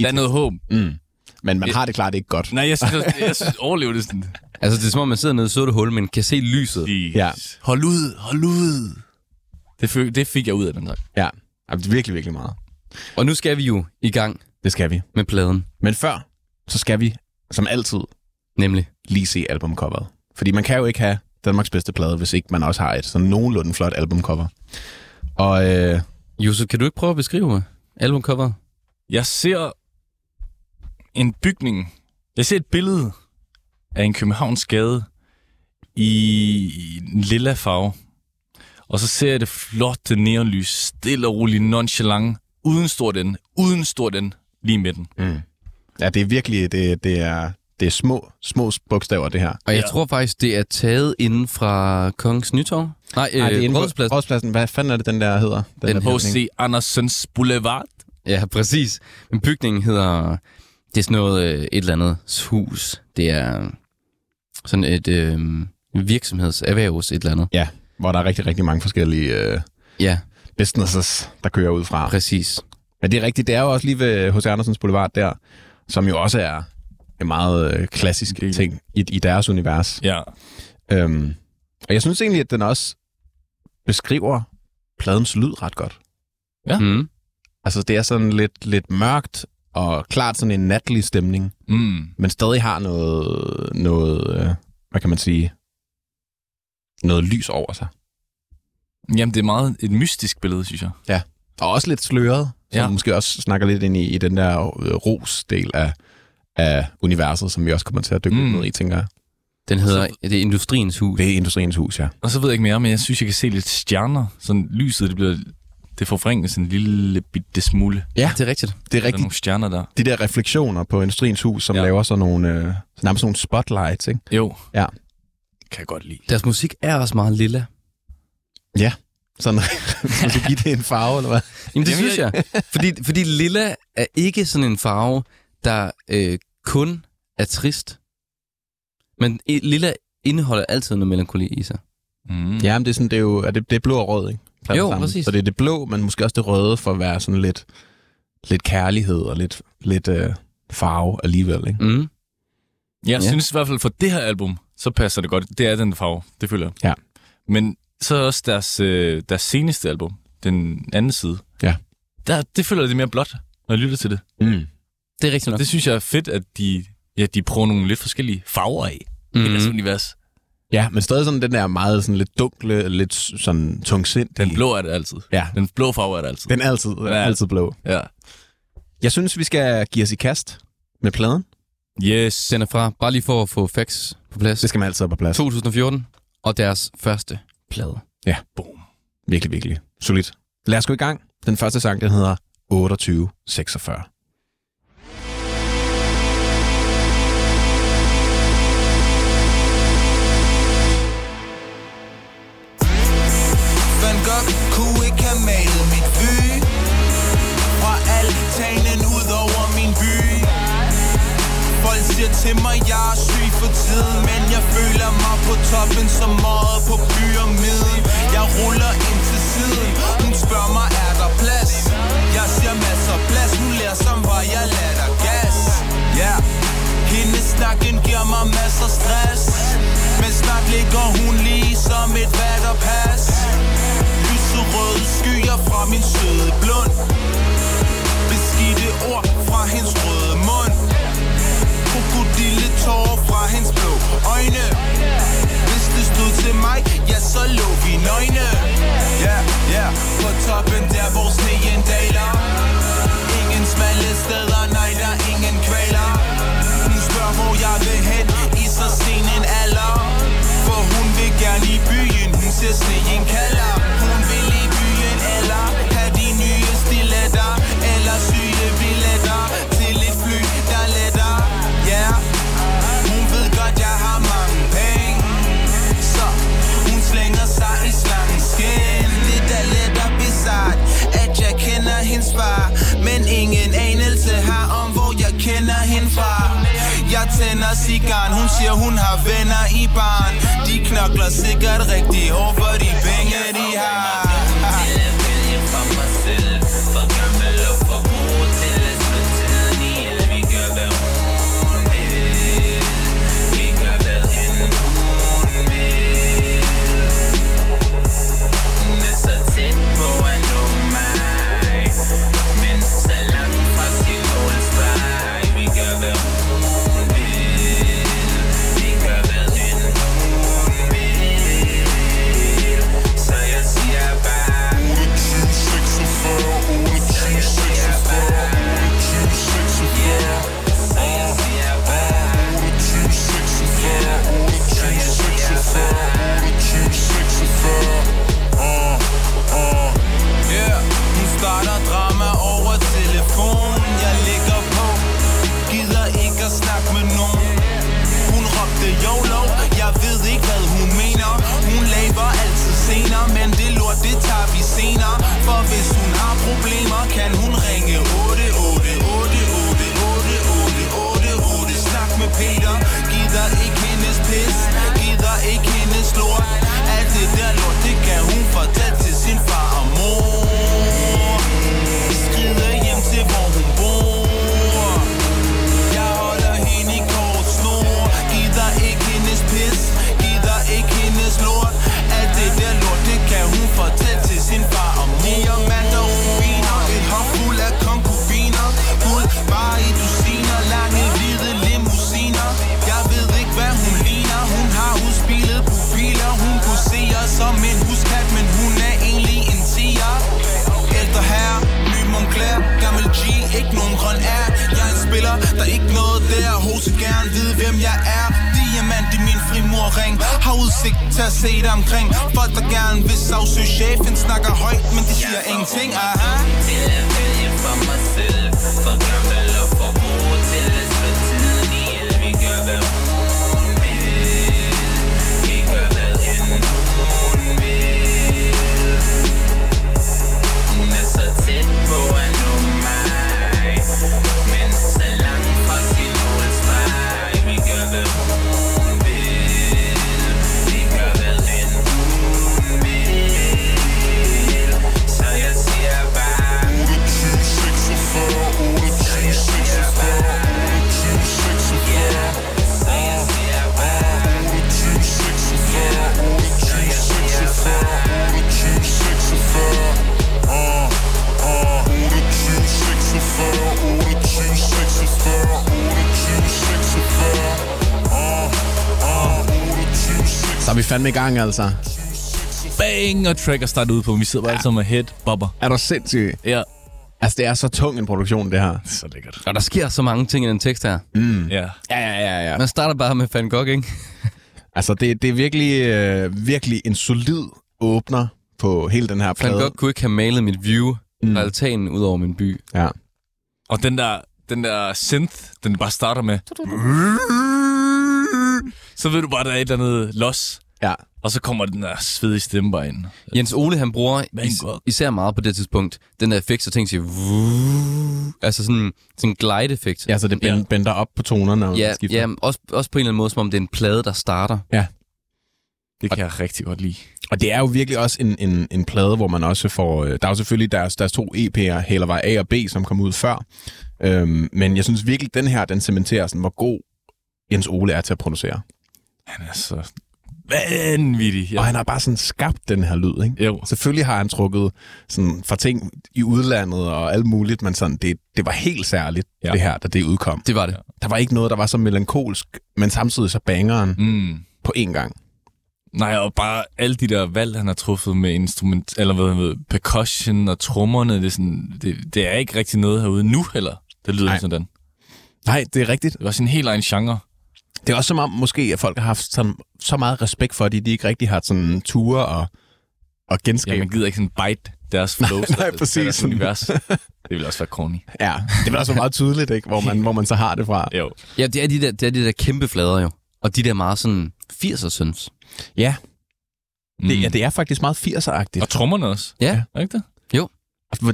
Der er noget håb. Mm. Men man Det- har det klart ikke godt. Nej, jeg synes, også- jeg synes overleve det sådan. Altså, det er som om, man sidder nede i sorte hul, men kan se lyset. Ja. Hold ud, hold ud. Det, fik, det fik jeg ud af den sang. Ja, altså, virkelig, virkelig meget. Og nu skal vi jo i gang Det skal vi. med pladen, Men før, så skal vi, som altid, nemlig. lige se albumcoveret. Fordi man kan jo ikke have Danmarks bedste plade, hvis ikke man også har et sådan nogenlunde flot albumcover. Og øh, Josef, kan du ikke prøve at beskrive albumcoveret? Jeg ser en bygning. Jeg ser et billede af en Københavns gade i en lilla farve. Og så ser jeg det flotte neonlys, stille og roligt, nonchalant, uden stor den, uden stor den, lige midten. ja, det er virkelig, det, det er, det er små, små bogstaver, det her. Og jeg Ja. tror faktisk, det er taget inden fra Kongens Nytorv. Nej, Nej, det er øh, Rådhuspladsen. Rådhuspladsen. Hvad fanden er det, den der hedder? Den, Den H.C. Andersens Boulevard. Ja, præcis. Men bygningen hedder... Det er sådan noget, øh, et eller andet hus. Det er sådan et øh, virksomhedserhvervs, et eller andet. Ja, hvor der er rigtig, rigtig mange forskellige øh, Ja, businesses, der kører ud fra. præcis. Men det er rigtigt, det er jo også lige ved H.C. Andersens Boulevard der, som jo også er en meget øh, klassisk Del. ting i, i deres univers. Ja. Øhm, og jeg synes egentlig, at den også beskriver pladens lyd ret godt. Ja. Mm. Altså, det er sådan lidt, lidt mørkt og klart sådan en natlig stemning, Mm. men stadig har noget, noget øh, hvad kan man sige, noget lys over sig. Jamen, det er meget et mystisk billede, synes jeg. Og også lidt sløret, som Ja. måske også snakker lidt ind i, i den der øh, ros-del af, af universet, som vi også kommer til at dykke Mm. ned i, tænker jeg. Den hedder det er Industriens Hus. Det er Industriens Hus, ja. Og så ved jeg ikke mere, men jeg synes, jeg kan se lidt stjerner. Sådan lyset, det bliver... Det forvrænges en lille bitte smule. Ja, Det er rigtigt. det er Der er rigtigt. nogle stjerner der. De der refleksioner på Industriens Hus, som Ja. ja. laver sådan nogle, øh, nærmest nogle spotlights, ikke? Jo. Ja. Kan jeg godt lide. Deres musik er også meget lilla. Sådan, hvis du giver det en farve, eller hvad? Jamen, det synes jeg. Fordi, fordi lilla er ikke sådan en farve, der øh, kun er trist. Men lilla indeholder altid noget melankoli i sig. Mm. Ja, men det er, sådan, det er jo er det, det er blå og rød, ikke? Jo, sammen. præcis. Så det er det blå, men måske også det røde, for at være sådan lidt, lidt kærlighed og lidt, lidt øh, farve alligevel, ikke? Mm. Jeg Ja. synes i hvert fald for det her album, så passer det godt. Det er den farve, det føler jeg. Ja. Men så er også deres, øh, deres seneste album, den anden side. Ja. Der, det føler jeg det er mere blåt, når jeg lytter til det. Mm. Det er rigtigt nok. Det synes jeg er fedt, at de, ja, de prøver nogle lidt forskellige farver af mm. i Mhm. deres univers. Ja, men stadig sådan den der meget sådan lidt dunkle, lidt sådan tungsind. Den blå er det altid. Ja, Den blå farve er det altid. den er altid, den er Ja. altid blå. Ja. Jeg synes, vi skal give os i kast med pladen. Yes. Den er fra, bare lige for at få facts på plads, Det skal man altid have på plads. 2014, og deres første plade. Boom. Virkelig, virkelig solidt. Lad os gå i gang. Den første sang, den hedder 2846. til mig. Jeg er syg for tiden Men jeg føler mig på toppen Som meget på pyramiden. Jeg ruller ind til siden. Hun spørger mig, er der plads? Jeg siger masser af plads. Hun lærer som var jeg lader gas. Ja yeah. Hendes snakken giver mig masser stress. Men snart ligger hun lige som et vatterpas. Lyserøde skyer fra min søde blund. Beskidte ord fra hendes røde mund lille tårer fra hendes blå øjne. Hvis det stod til mig, ja så lå vi nøgne. Ja, yeah, ja, yeah. på toppen der hvor sneen daler. Ingen smalle steder, nej der ingen kvaler. Hun spørger hvor jeg vil hen i så sen en alder. For hun vil gerne i byen, hun ser sneen kalder. Hun vil i byen eller have de nye stiletter Eller syge hjemmefra Jeg tænder cigaren, hun siger hun har venner i barn. De knokler sikkert rigtig hårdt for de penge de har. Til at se dig omkring. Folk, der gerne vil sagsøge chefen Snakker højt, men de siger ingenting. Ah. Aha Så fandme i gang, altså. Bang! Og track er startet ud på. Vi sidder bare alle sammen med head bobber. Er du sindssyg? Ja. Altså, det er så tung en produktion, det her. Så lækkert. Og der sker så mange ting i den tekst her. Ja. Ja, ja, ja, ja. Man starter bare med Van Gogh, ikke? Altså, det, det er virkelig, øh, virkelig en solid åbner på hele den her Van plade. Gogh kunne ikke have malet mit view mm. fra altanen ud over min by. Ja. Og den der, den der synth, den bare starter med... Så ved du bare, der er et eller andet los. Ja. Og så kommer den der svedige stemme bare ind. Jens Ole, han bruger is- især meget på det tidspunkt, den der effekt, så ting siger... vuh. Altså sådan, sådan en glide-effekt. Ja, så det bend, bender op på tonerne, når ja, man skifter. ja også, også på en eller anden måde, som om det er en plade, der starter. Ja. Det kan jeg rigtig godt lide. Og det er jo virkelig også en, en, en plade, hvor man også får... øh, Der er jo selvfølgelig deres, deres to EP'er, Hælervej A og B, som kom ud før. Øhm, men jeg synes virkelig, den her, den cementerer sådan, hvor god Jens Ole er til at producere. Han er så vanvittig. Ja. Og han har bare sådan skabt den her lyd, ikke? Jo. Selvfølgelig har han trukket sådan fra ting i udlandet og alt muligt, men sådan, det, det var helt særligt, ja. Det her, da det udkom. Det var det. Der var ikke noget, der var så melankolsk, men samtidig så bangeren Mm. på én gang. Nej, og bare alle de der valg, han har truffet med instrument, eller hvad med percussion og trommerne, det er, sådan, det, det er ikke rigtig noget herude nu heller. Det lyder Nej. sådan. Nej, det er rigtigt. Det var sådan en helt egen genre. Det er også som om, måske, at folk har haft sådan, så meget respekt for, at de ikke rigtig har sådan ture og, og Ja, genskabe. man gider ikke sådan bite deres flows. nej, der- præcis. Deres univers. Det vil også være corny. Ja, det er også meget tydeligt, ikke? Hvor, man, hvor man så har det fra. Jo. Ja, det er de der, det er de der kæmpe flader jo. Og de der meget sådan 80'er synths. Ja, det, Mm. ja, det er faktisk meget 80'er-agtigt. Og trommerne også. Ja. Er ikke det?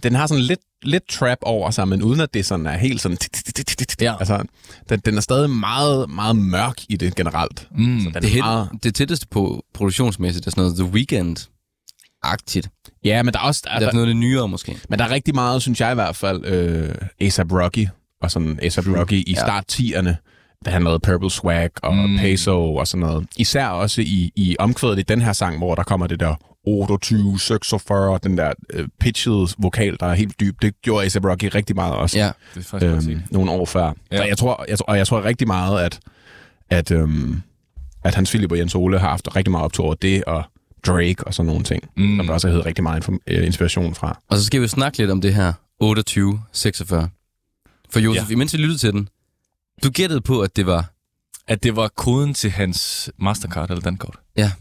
Den har sådan lidt, lidt trap over sig, men uden at det sådan er helt sådan... Ja. Altså, den, den er stadig meget, meget mørk i det generelt. Mm. Så den Det, er meget... det tætteste på produktionsmæssigt er sådan noget The Weeknd-agtigt. Ja, men der er også... Der er sådan noget det nyere måske. Men der er rigtig meget, synes jeg i hvert fald, øh, A$AP Rocky, og sådan A$AP Rocky i Ja. start 10'erne, da han lavede Purple Swag og. Mm. Peso og sådan noget. Især også i, i omkvædet i den her sang, hvor der kommer det der 28, 46, den der øh, pitchede vokal, der er helt dyb. Det gjorde A$AP Rocky rigtig meget også. Ja. Det er faktisk øhm, set. nogle år før. Ja. Så jeg tror, jeg, tror- og jeg tror rigtig meget, at, at, øhm, at Hans Philip og Jens Ole har haft rigtig meget optur over det, og Drake og sådan nogle ting, mm. Som der også har heddet rigtig meget øh, inspiration fra. Og så skal vi snakke lidt om det her 2846. For Josef. Ja. imens vi lyttede til den, du gættede på, at det var... At det var koden til hans Mastercard eller Dankort. Ja.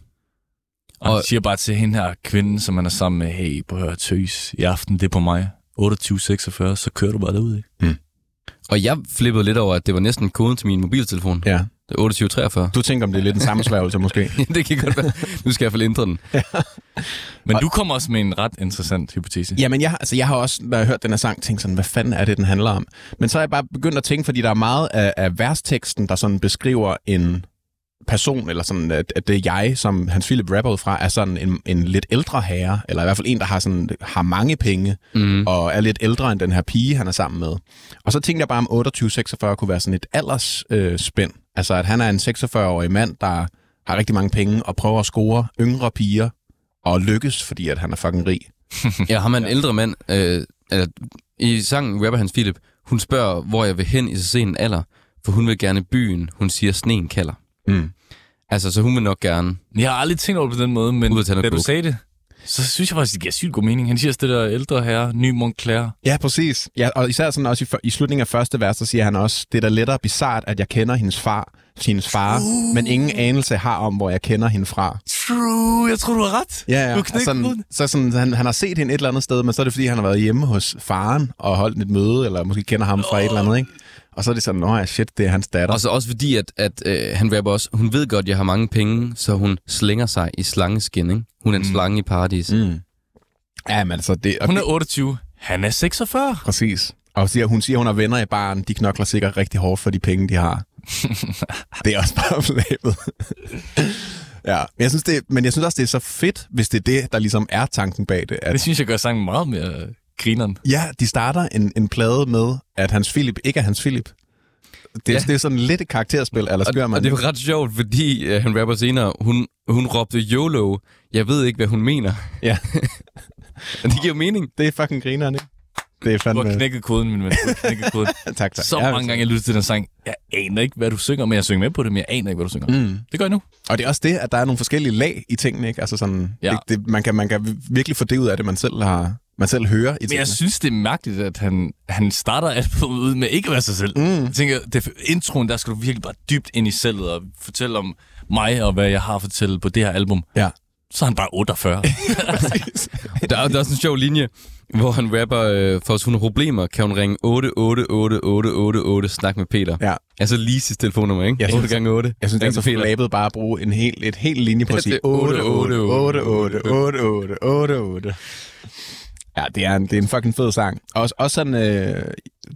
Og, han siger bare til hende her kvinde, som han er sammen med, hey, på høre tøs, i aften, det er på mig. 2846, så kører du bare derud, ikke? Og jeg flippede lidt over, at det var næsten koden til min mobiltelefon. Ja. Det er 2843. Du tænker, om det er lidt en sammensværgelse måske? det kan godt være. Nu skal jeg i hvert fald ændre den. Men du kommer også med en ret interessant hypotese. Jamen, jeg, har- altså, jeg har også, når jeg har hørt den her sang, tænkt sådan, hvad fanden er det, den handler om? Men så er jeg bare begyndt at tænke, fordi der er meget af, af versteksten, der sådan beskriver en person, eller sådan, at, at det er jeg, som Hans Philip rapper ud fra, er sådan en, en lidt ældre herre, eller i hvert fald en, der har, sådan, har mange penge, Mm. og er lidt ældre end den her pige, han er sammen med. Og så tænkte jeg bare, om 28-46 kunne være sådan et aldersspænd. Øh, spænd. altså, at han er en 46-årig mand, der har rigtig mange penge, og prøver at score yngre piger, og lykkes, fordi at han er fucking rig. Ja, ham er en ældre mand. Øh, eller, I sangen rapper Hans Philip, hun spørger, hvor jeg vil hen i så sen alder, for hun vil gerne byen. Hun siger, sneen kalder. Mm. Altså, så hun vil nok gerne... Jeg har aldrig tænkt over det på den måde, men da du sagde det, så synes jeg faktisk, det giver sygt god mening. Han siger også det der ældre herre, ny Montclair. Ja, præcis. Ja, og især sådan også i, i slutningen af første vers, så siger han også, det er da lettere bizart, at jeg kender hendes far, hendes far, men ingen anelse har om, hvor jeg kender hende fra. True, jeg tror, du har ret. Ja, ja. Du Og knækker sådan, så sådan, han, han har set hende et eller andet sted, men så er det, fordi han har været hjemme hos faren og holdt et møde, eller måske kender ham fra et eller andet, ikke? Og så er det sådan, nå ja, shit, det er hans datter. Og så også fordi, at, at øh, han rapper også, hun ved godt, jeg har mange penge, så hun slænger sig i slangeskin, ikke? Hun er en mm. slange i paradis. Mm. Ja, men altså, det, og Hun er 28. Han er 46. præcis. Og siger, hun siger, hun har venner i baren, de knokler sikkert rigtig hårdt for de penge, de har. det er også bare flabet. ja, men jeg, synes det, men jeg synes også, det er så fedt, hvis det er det, der ligesom er tanken bag det. At, Det synes jeg gør sangen meget mere grineren. ja, de starter en, en plade med, at Hans Philip ikke er Hans Philip. Det, ja. Det er sådan lidt et karakterspil, eller skør man og det er jo ret sjovt, fordi øh, han rapper senere, hun, hun råbte YOLO. Jeg ved ikke, hvad hun mener. Ja. Og det giver mening. Det er fucking grineren, ikke? Det er Du har fandme... knækket koden, min ven. Knækket koden. tak, tak. Så Ja, mange gange jeg lytter til den sang. Jeg aner ikke, hvad du synger, men jeg synger med på det, men jeg aner ikke, hvad du synger. Mm. Det gør jeg nu. Og det er også det, at der er nogle forskellige lag i tingene, ikke? Altså sådan, Ja. det, det, man, kan, man kan virkelig få det ud af det, man selv har, man selv hører i tingene. Men jeg synes, det er mærkeligt, at han, han starter albumet ud med ikke at være sig selv. Mm. Jeg tænker, det, introen, der skal du virkelig bare dybt ind i selvet og fortælle om mig og hvad jeg har fortalt på det her album. Ja. Så er han bare 48. der, er, der er også en sjov linje, hvor han rapper, øh, for hvis hun har problemer, kan hun ringe 888888, snak med Peter. Ja. Altså Lises telefonnummer, ikke? Jeg 8 gange 8. Jeg synes, det er så flabet bare at bruge en hel, et helt linje på at sige 88888888. Ja, det er en, det er en fucking fed sang. Og også, også sådan, øh,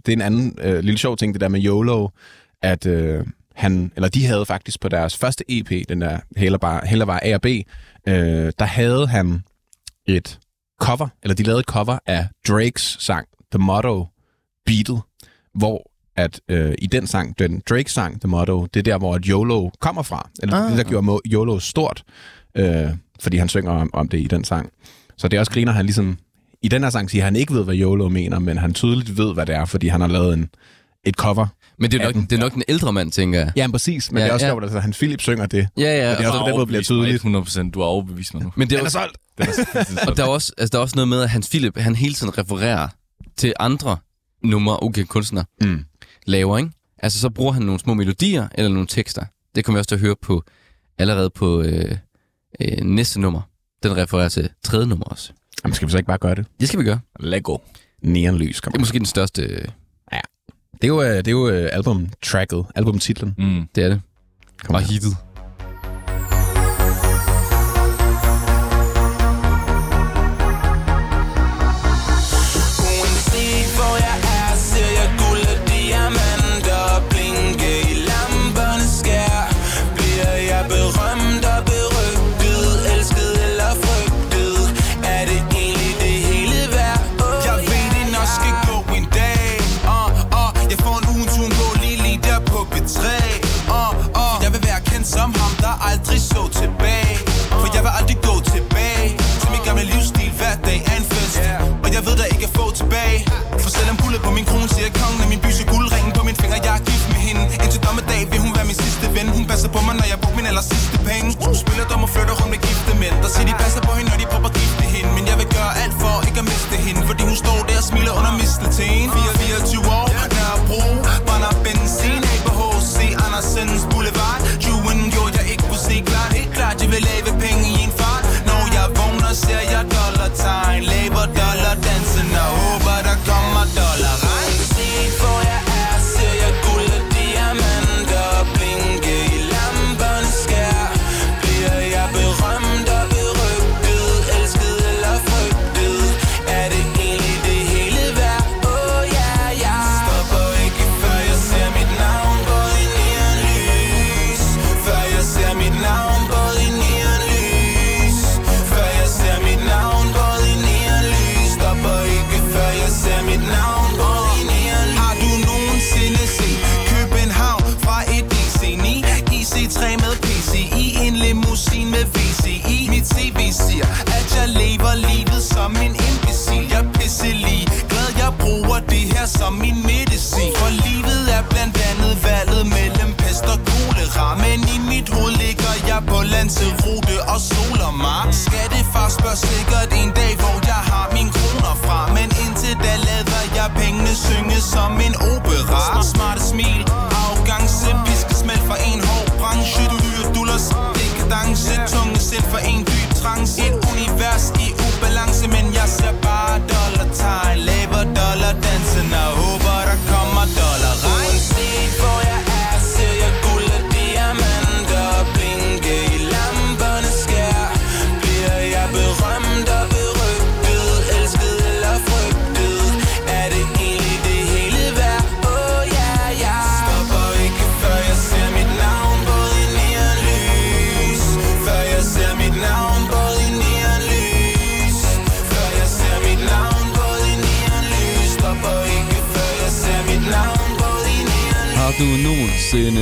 det er en anden øh, lille sjov ting, det der med YOLO, at øh, han, eller de havde faktisk på deres første EP, den der heller bare, heller bare A og B, øh, der havde han et cover, eller de lavede et cover af Drakes sang, The Motto Beatle, hvor at øh, i den sang, den Drake-sang, The Motto, det er der, hvor YOLO kommer fra. Eller ah. det, der gjorde YOLO stort, øh, fordi han synger om, om det i den sang. Så det er også griner, han ligesom... I den her sang siger han ikke ved, hvad YOLO mener, men han tydeligt ved, hvad det er, fordi han har lavet en, et cover. Men det er, nok, den. det er nok den ældre mand, tænker jeg. Ja, præcis. Men Ja, det er også ja. sjovt, at han Philip synger det. Ja, ja. Og det er også på den måde bliver tydeligt. 100%, du har overbevist mig nu. Men det er, er også, solgt! Den er fuldstændig og der er, også, altså, der er også noget med, at Hans Philip, han hele tiden refererer til andre numre, okay, kunstnere Mm. laver, ikke? Altså, så bruger han nogle små melodier eller nogle tekster. Det kommer vi også til at høre på allerede på øh, øh, næste nummer. Den refererer til tredje nummer også. Jamen, skal vi så ikke bare gøre det? Det skal vi gøre. Lego. Neonlys Det kommer. er måske den største... Øh, Det er jo, øh, det er jo øh, albumtracket, albumtitlen. Mm. det er det. Kom Og hittet. For på min krone siger kongen af min by Så guldringen på min finger, jeg er gift med hende. Indtil dommedag vil hun være min sidste ven. Hun passer på mig, når jeg bruger min aller sidste penge. Hun spiller dom og flytter rundt med gifte mænd. Der siger de passer på hende, når de prøver at gifte hende. Men jeg vil gøre alt for ikke at miste hende Fordi hun står der og smiler under mistelten 24 som min medicin. For livet er blandt andet valget mellem pest og kolera. Men i mit hoved ligger jeg på Lanzarote og soler mig Skattefar spørger sikkert en dag hvor jeg har min kroner fra. Men indtil da lader jeg pengene synge som en opera. Smarte smil,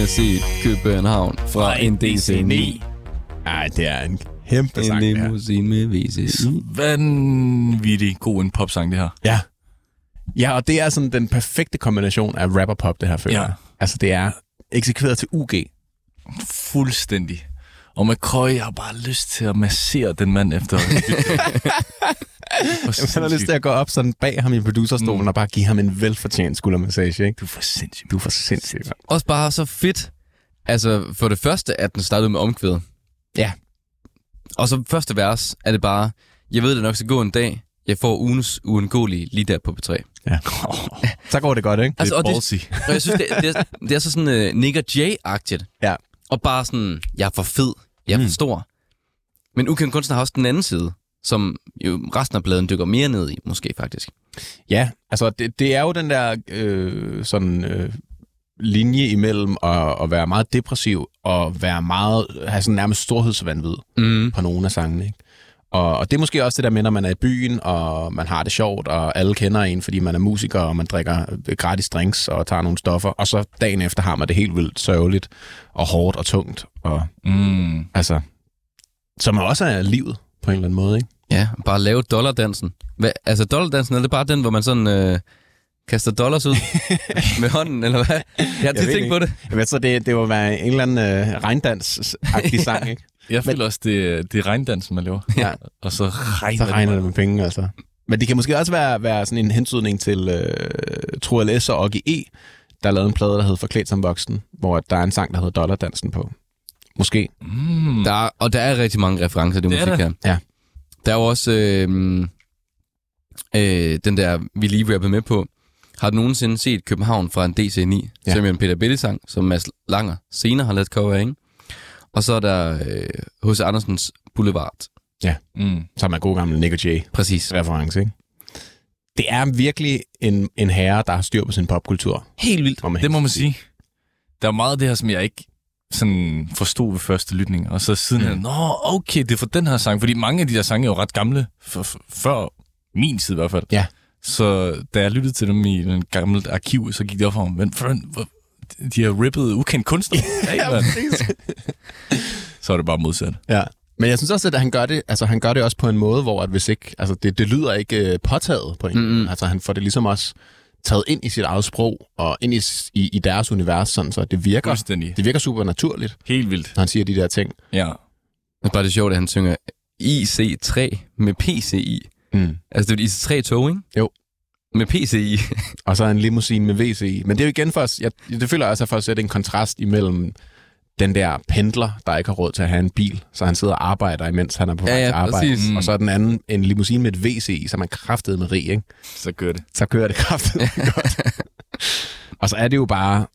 nogensinde set København fra en DC9? Ej, det er en kæmpe En sang, her. limousine med VCI. Vanvittig god en popsang, det her. Ja. Ja, og det er sådan den perfekte kombination af rap og pop, det her føler Ja. Altså, det er eksekveret til UG. Fuldstændig. Og McCoy, har bare lyst til at massere den mand efter. Han har lyst til at gå op sådan bag ham i producerstolen mm. og bare give ham en velfortjent skuldermassage, ikke? Du er for sindssyg. Du er for sindssyg. mand. Også bare så fedt. Altså, for det første, at den startede med omkvædet. Ja. Og så første vers er det bare, jeg ved det nok skal gå en dag, jeg får ugens uundgåelige lige der på B3. ja. Så går det godt, ikke? Altså, det og er ballsy. Og jeg synes, det, det, er, det er så sådan uh, Nick og Jay-agtigt. Ja. Og bare sådan, jeg er for fed, jeg er for Mm. stor. Men ukendt kunstner har også den anden side, som jo resten af bladen dykker mere ned i, måske faktisk. Ja, altså det, det er jo den der øh, sådan øh, linje imellem at, at være meget depressiv og være meget, have sådan nærmest storhedsvandvid Mm. på nogle af sangene. Ikke? Og, og det er måske også det der med, når man er i byen, og man har det sjovt, og alle kender en, fordi man er musiker, og man drikker øh, gratis drinks og tager nogle stoffer, og så dagen efter har man det helt vildt sørgeligt og hårdt og tungt. Og, Mm. altså, som også er livet på en eller anden måde, ikke? Ja, bare lave dollardansen. Hvad, altså dollardansen, er det bare den, hvor man sådan øh, kaster dollars ud med hånden, eller hvad? Jeg har tit tænkt på det. Jeg ved så, det, det må være en eller anden øh, regndans-agtig sang, ikke? Jeg føler også, det, det er regndansen, man laver. Ja. Og så regner, Så regner det med penge, altså. Men det kan måske også være, være sådan en hensydning til øh, Tro LS og Oggy E., der lavede en plade, der hed Forklædt som voksen, hvor der er en sang, der hedder Dollardansen på. Måske. Mm. Der er, og der er rigtig mange referencer i det, Det musik her. Ja. Der er jo også øh, øh, den der, vi lige rappede med på. Har du nogensinde set København fra en DC-9? Ja. Ja. Som er en Peter Belli-sang, som Mads Langer senere har lavet cover af, ikke? Og så er der øh, H.C. Andersens Boulevard. Mm. Som er god gammel Nick og Jay Præcis. reference, ikke? Det er virkelig en, en herre, der har styr på sin popkultur. Helt vildt. Det må man sige. Der er meget af det her, som jeg ikke sådan forstod ved første lytning. Og så siden mm. nå, okay, det er for den her sang. Fordi mange af de der sange er jo ret gamle, for, for, før min tid i hvert fald. Ja. Så da jeg lyttede til dem i den gamle arkiv, så gik det op for mig, men for, de har rippet ukendt kunstner. ja, så er det bare modsat. Ja. Men jeg synes også, at han gør det, altså han gør det også på en måde, hvor at hvis ikke, altså det, det lyder ikke øh, påtaget på en måde. Altså han får det ligesom også taget ind i sit eget sprog, og ind i, i, i deres univers, sådan, så det virker, det virker super naturligt, Helt vildt. når han siger de der ting. Ja. Det er bare det sjovt, at han synger IC3 med PCI. Mm. Altså, det er et IC3-tog, ikke? Jo. Med PCI. Og så en limousine med WC i. Men det er jo igen for os, jeg, det føler jeg også er for at sætte en kontrast imellem den der pendler, der ikke har råd til at have en bil, så han sidder og arbejder, imens han er på Ja, vej ja, til arbejde. præcis. Og så er den anden en limousine med et WC i, så man kraftet med rig, ikke? Så gør det. så kører det kraftigt godt. og så er det jo bare,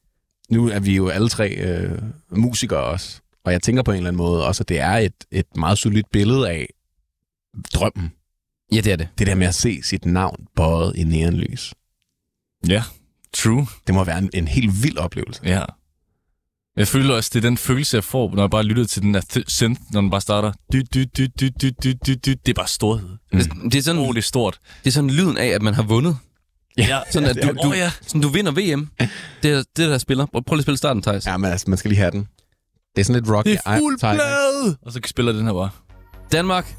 nu er vi jo alle tre øh, musikere også, og jeg tænker på en eller anden måde også, at det er et, et meget solidt billede af drømmen. Ja, det er det. Det der med at se sit navn bøjet i neonlys. Ja. True. Det må være en, en helt vild oplevelse. Ja. Jeg føler også, det er den følelse, jeg får, når jeg bare lytter til den der th- synth, når den bare starter. Dy, dy, dy, dy, dy, dy, dy, dy. Det er bare storhed. Mm. Det, er sådan, Oh, det er stort. det er sådan lyden af, at man har vundet. Ja, Sådan, at du, du, oh, ja. sådan, du vinder VM. Det er det, der spiller. Prøv lige at spille starten, Thijs. Ja, men altså, man skal lige have den. Det er sådan lidt rocky. Det er fuld blad! Og så spiller den her bare. Danmark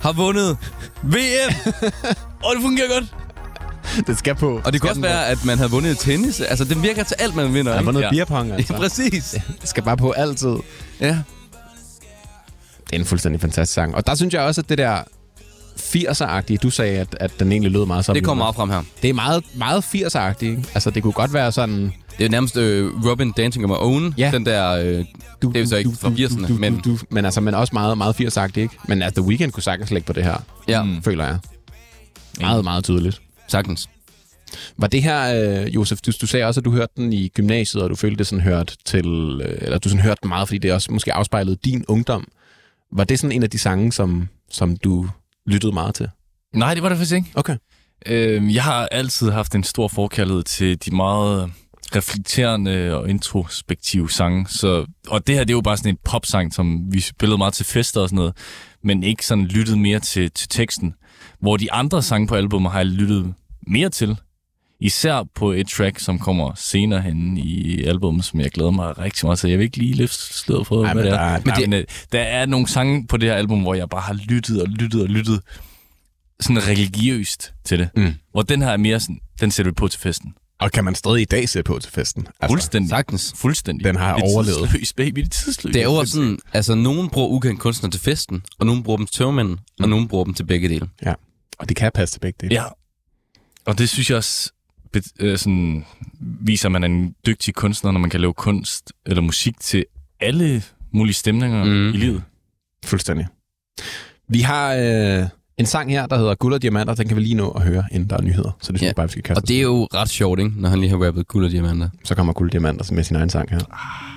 har vundet VM! Og det fungerer godt. Det skal på. Og det kunne også være, at man havde vundet tennis. Altså, det virker til alt, man vinder. Der var ikke? noget Ja. ja. beerpong, Ja, altså. præcis. Det skal bare på altid. Ja. Det er en fuldstændig fantastisk sang. Og der synes jeg også, at det der 80'er-agtige, du sagde, at, at den egentlig lød meget som... Det kommer meget frem her. Det er meget, meget 80'er-agtigt, ikke? Altså, det kunne godt være sådan... Det er nærmest øh, Robin Dancing on My Own. Ja. Den der... Øh, Du, Det er jo så ikke fra 80'erne, men- Du, du, men, altså, men også meget, meget 80'er-agtigt, ikke? Men altså, The Weeknd kunne sagtens lægge på det her, ja, føler jeg. Meget, meget tydeligt. Sagtens. Var det her, øh, Josef, du, du sagde også, at du hørte den i gymnasiet, og du følte det sådan hørt til... Øh, eller du sådan hørte den meget, fordi det også måske afspejlede din ungdom. Var det sådan en af de sange, som, som du lyttede meget til? Nej, det var det faktisk ikke. Okay. Øhm, jeg har altid haft en stor forkærlighed til de meget reflekterende og introspektive sange. Så, og det her, det er jo bare sådan en popsang, som vi spillede meget til fester og sådan noget, men ikke sådan lyttet mere til, til teksten. Hvor de andre sange på albumet har jeg lyttet mere til. Især på et track, som kommer senere hen i albumet, som jeg glæder mig rigtig meget til. Jeg vil ikke lige løfte sløret for, Ej, hvad men det der er. er- Men det, men, der er nogle sange på det her album, hvor jeg bare har lyttet og lyttet og lyttet sådan religiøst til det. Mm. Hvor den her er mere sådan, den sætter vi på til festen. Og kan man stadig i dag se på til festen? Altså, Fuldstændig. Sagtens. Fuldstændig. Den har det er overlevet. Tidsløs, baby. Det er tidsløs. Det er jo sådan, altså nogen bruger ukendt kunstner til festen, og nogen bruger dem til tørmænden, mm. og nogen bruger dem til begge dele. Og det kan passe til begge dele. Ja. Og det synes jeg også øh, sådan, viser, at man er en dygtig kunstner, når man kan lave kunst eller musik til alle mulige stemninger Mm. i livet. Fuldstændig. Vi har øh, en sang her, der hedder Guld og Diamanter. Den kan vi lige nå at høre, inden der er nyheder. Så det synes Ja. jeg bare, vi skal kaste Og det er jo ret sjovt, ikke? Når han lige har rappet guld og diamanter. Så kommer Guld og Diamanter med sin egen sang her. haft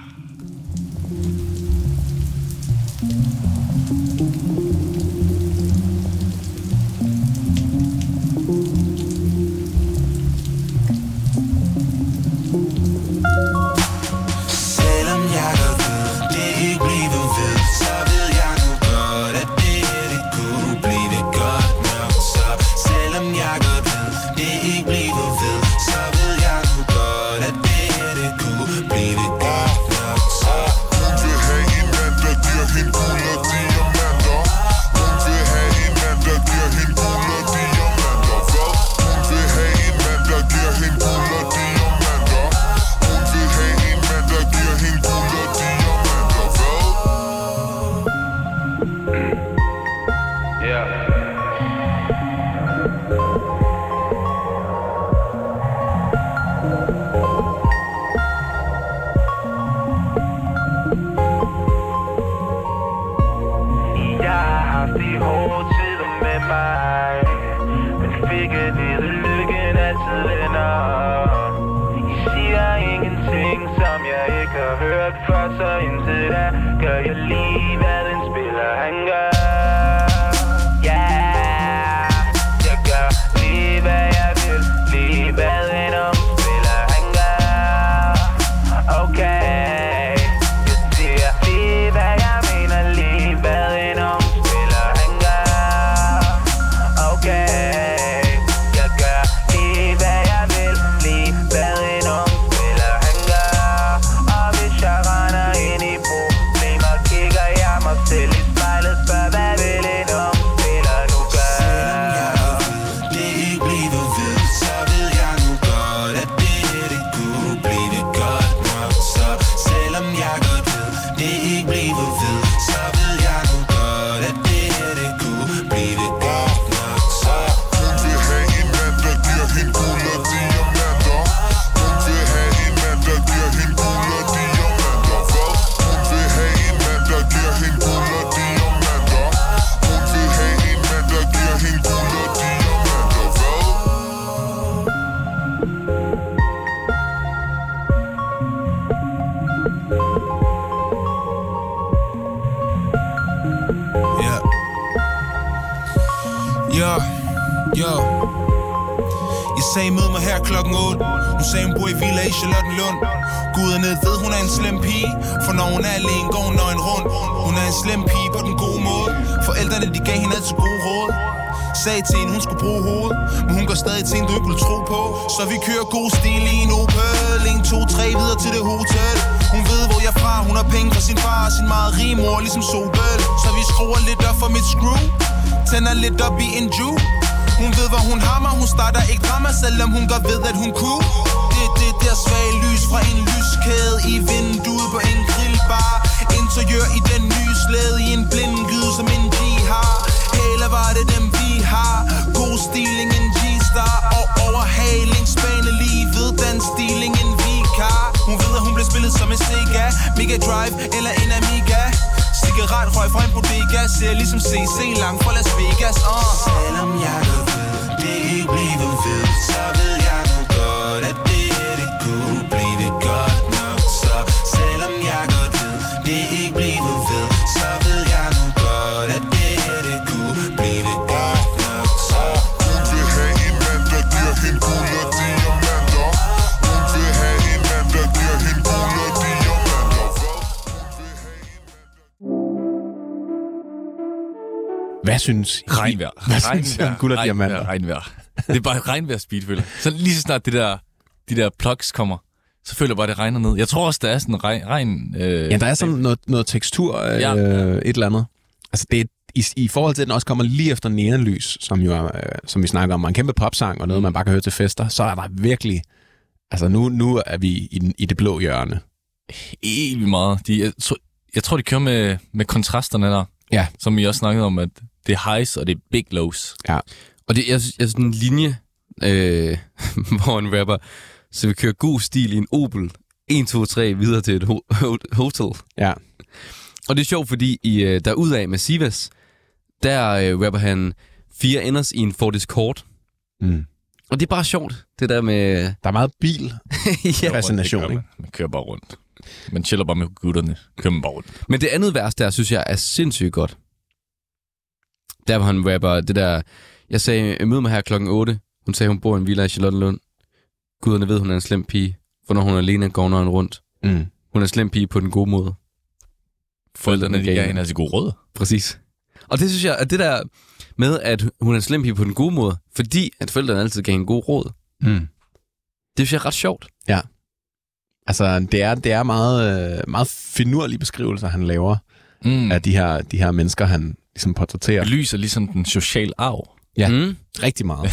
Tænder lidt op i en ju Hun ved hvor hun har mig Hun starter ikke drama Selvom hun godt ved at hun kunne. Det er det der svage lys fra en lyskæde I vinduet på en grillbar. Interiør i den nye slæde I en blind gyde som en G har Hæler var det dem vi har? God stiling en G-star. Og overhaling Spane ved Den stiling en vikar. Hun ved at hun bliver spillet som en Sega Mega Drive eller en Amiga. Cigaret røg fra en bodega Ser ligesom CC lang fra Las Vegas uh. Selvom jeg synes? Regnvejr. Hvad synes I om guld og diamanter? Regnvejr. Det er bare regnvejr speed, føler jeg. Så lige så snart det der, de der plugs kommer, så føler jeg bare, at det regner ned. Jeg tror også, der er sådan en regn... regn øh, Ja, der er sådan noget, noget tekstur, øh, Ja. et eller andet. Altså, det er, i, I forhold til, at den også kommer lige efter Neonlys, som jo er, øh, som vi snakker om, en kæmpe popsang, og noget, man bare kan høre til fester, så er der virkelig... Altså, nu, nu er vi i, den- i det blå hjørne. vildt meget. De, jeg, tror, jeg tror, de kører med, med kontrasterne der. Ja. Som vi også snakkede om, at det er highs og det er big lows. Ja. Og det er, jeg, sådan en linje, øh, hvor en rapper, så vi kører god stil i en Opel, 1, 2, 3, videre til et ho- ho- hotel. Ja. Og det er sjovt, fordi i, øh, der ud af med Sivas, der øh, rapper han fire enders i en Ford Escort. Mm. Og det er bare sjovt, det der med... Der er meget bil. ja. Fascination, ikke? man. man kører bare rundt. Man chiller bare med gutterne. Rundt. Men det andet vers der, synes jeg er sindssygt godt. Der hvor han rapper det der... Jeg sagde, mød mig her klokken 8. Hun sagde, hun bor i en villa i Charlottenlund. Guderne ved, hun er en slem pige. For når hun er alene, går nøgen rundt. Mm. Hun er en slem pige på den gode måde. Forældrene, de gav hende. altså gode råd. Præcis. Og det synes jeg, at det der med, at hun er en slem pige på den gode måde, fordi at forældrene altid gav hende gode råd, Mm. det synes jeg er ret sjovt. Altså, det er, det er meget, øh, meget finurlige beskrivelser, han laver Mm. af de her, de her mennesker, han ligesom portrætterer. Belyser ligesom den sociale arv. Ja. Mm. Rigtig meget.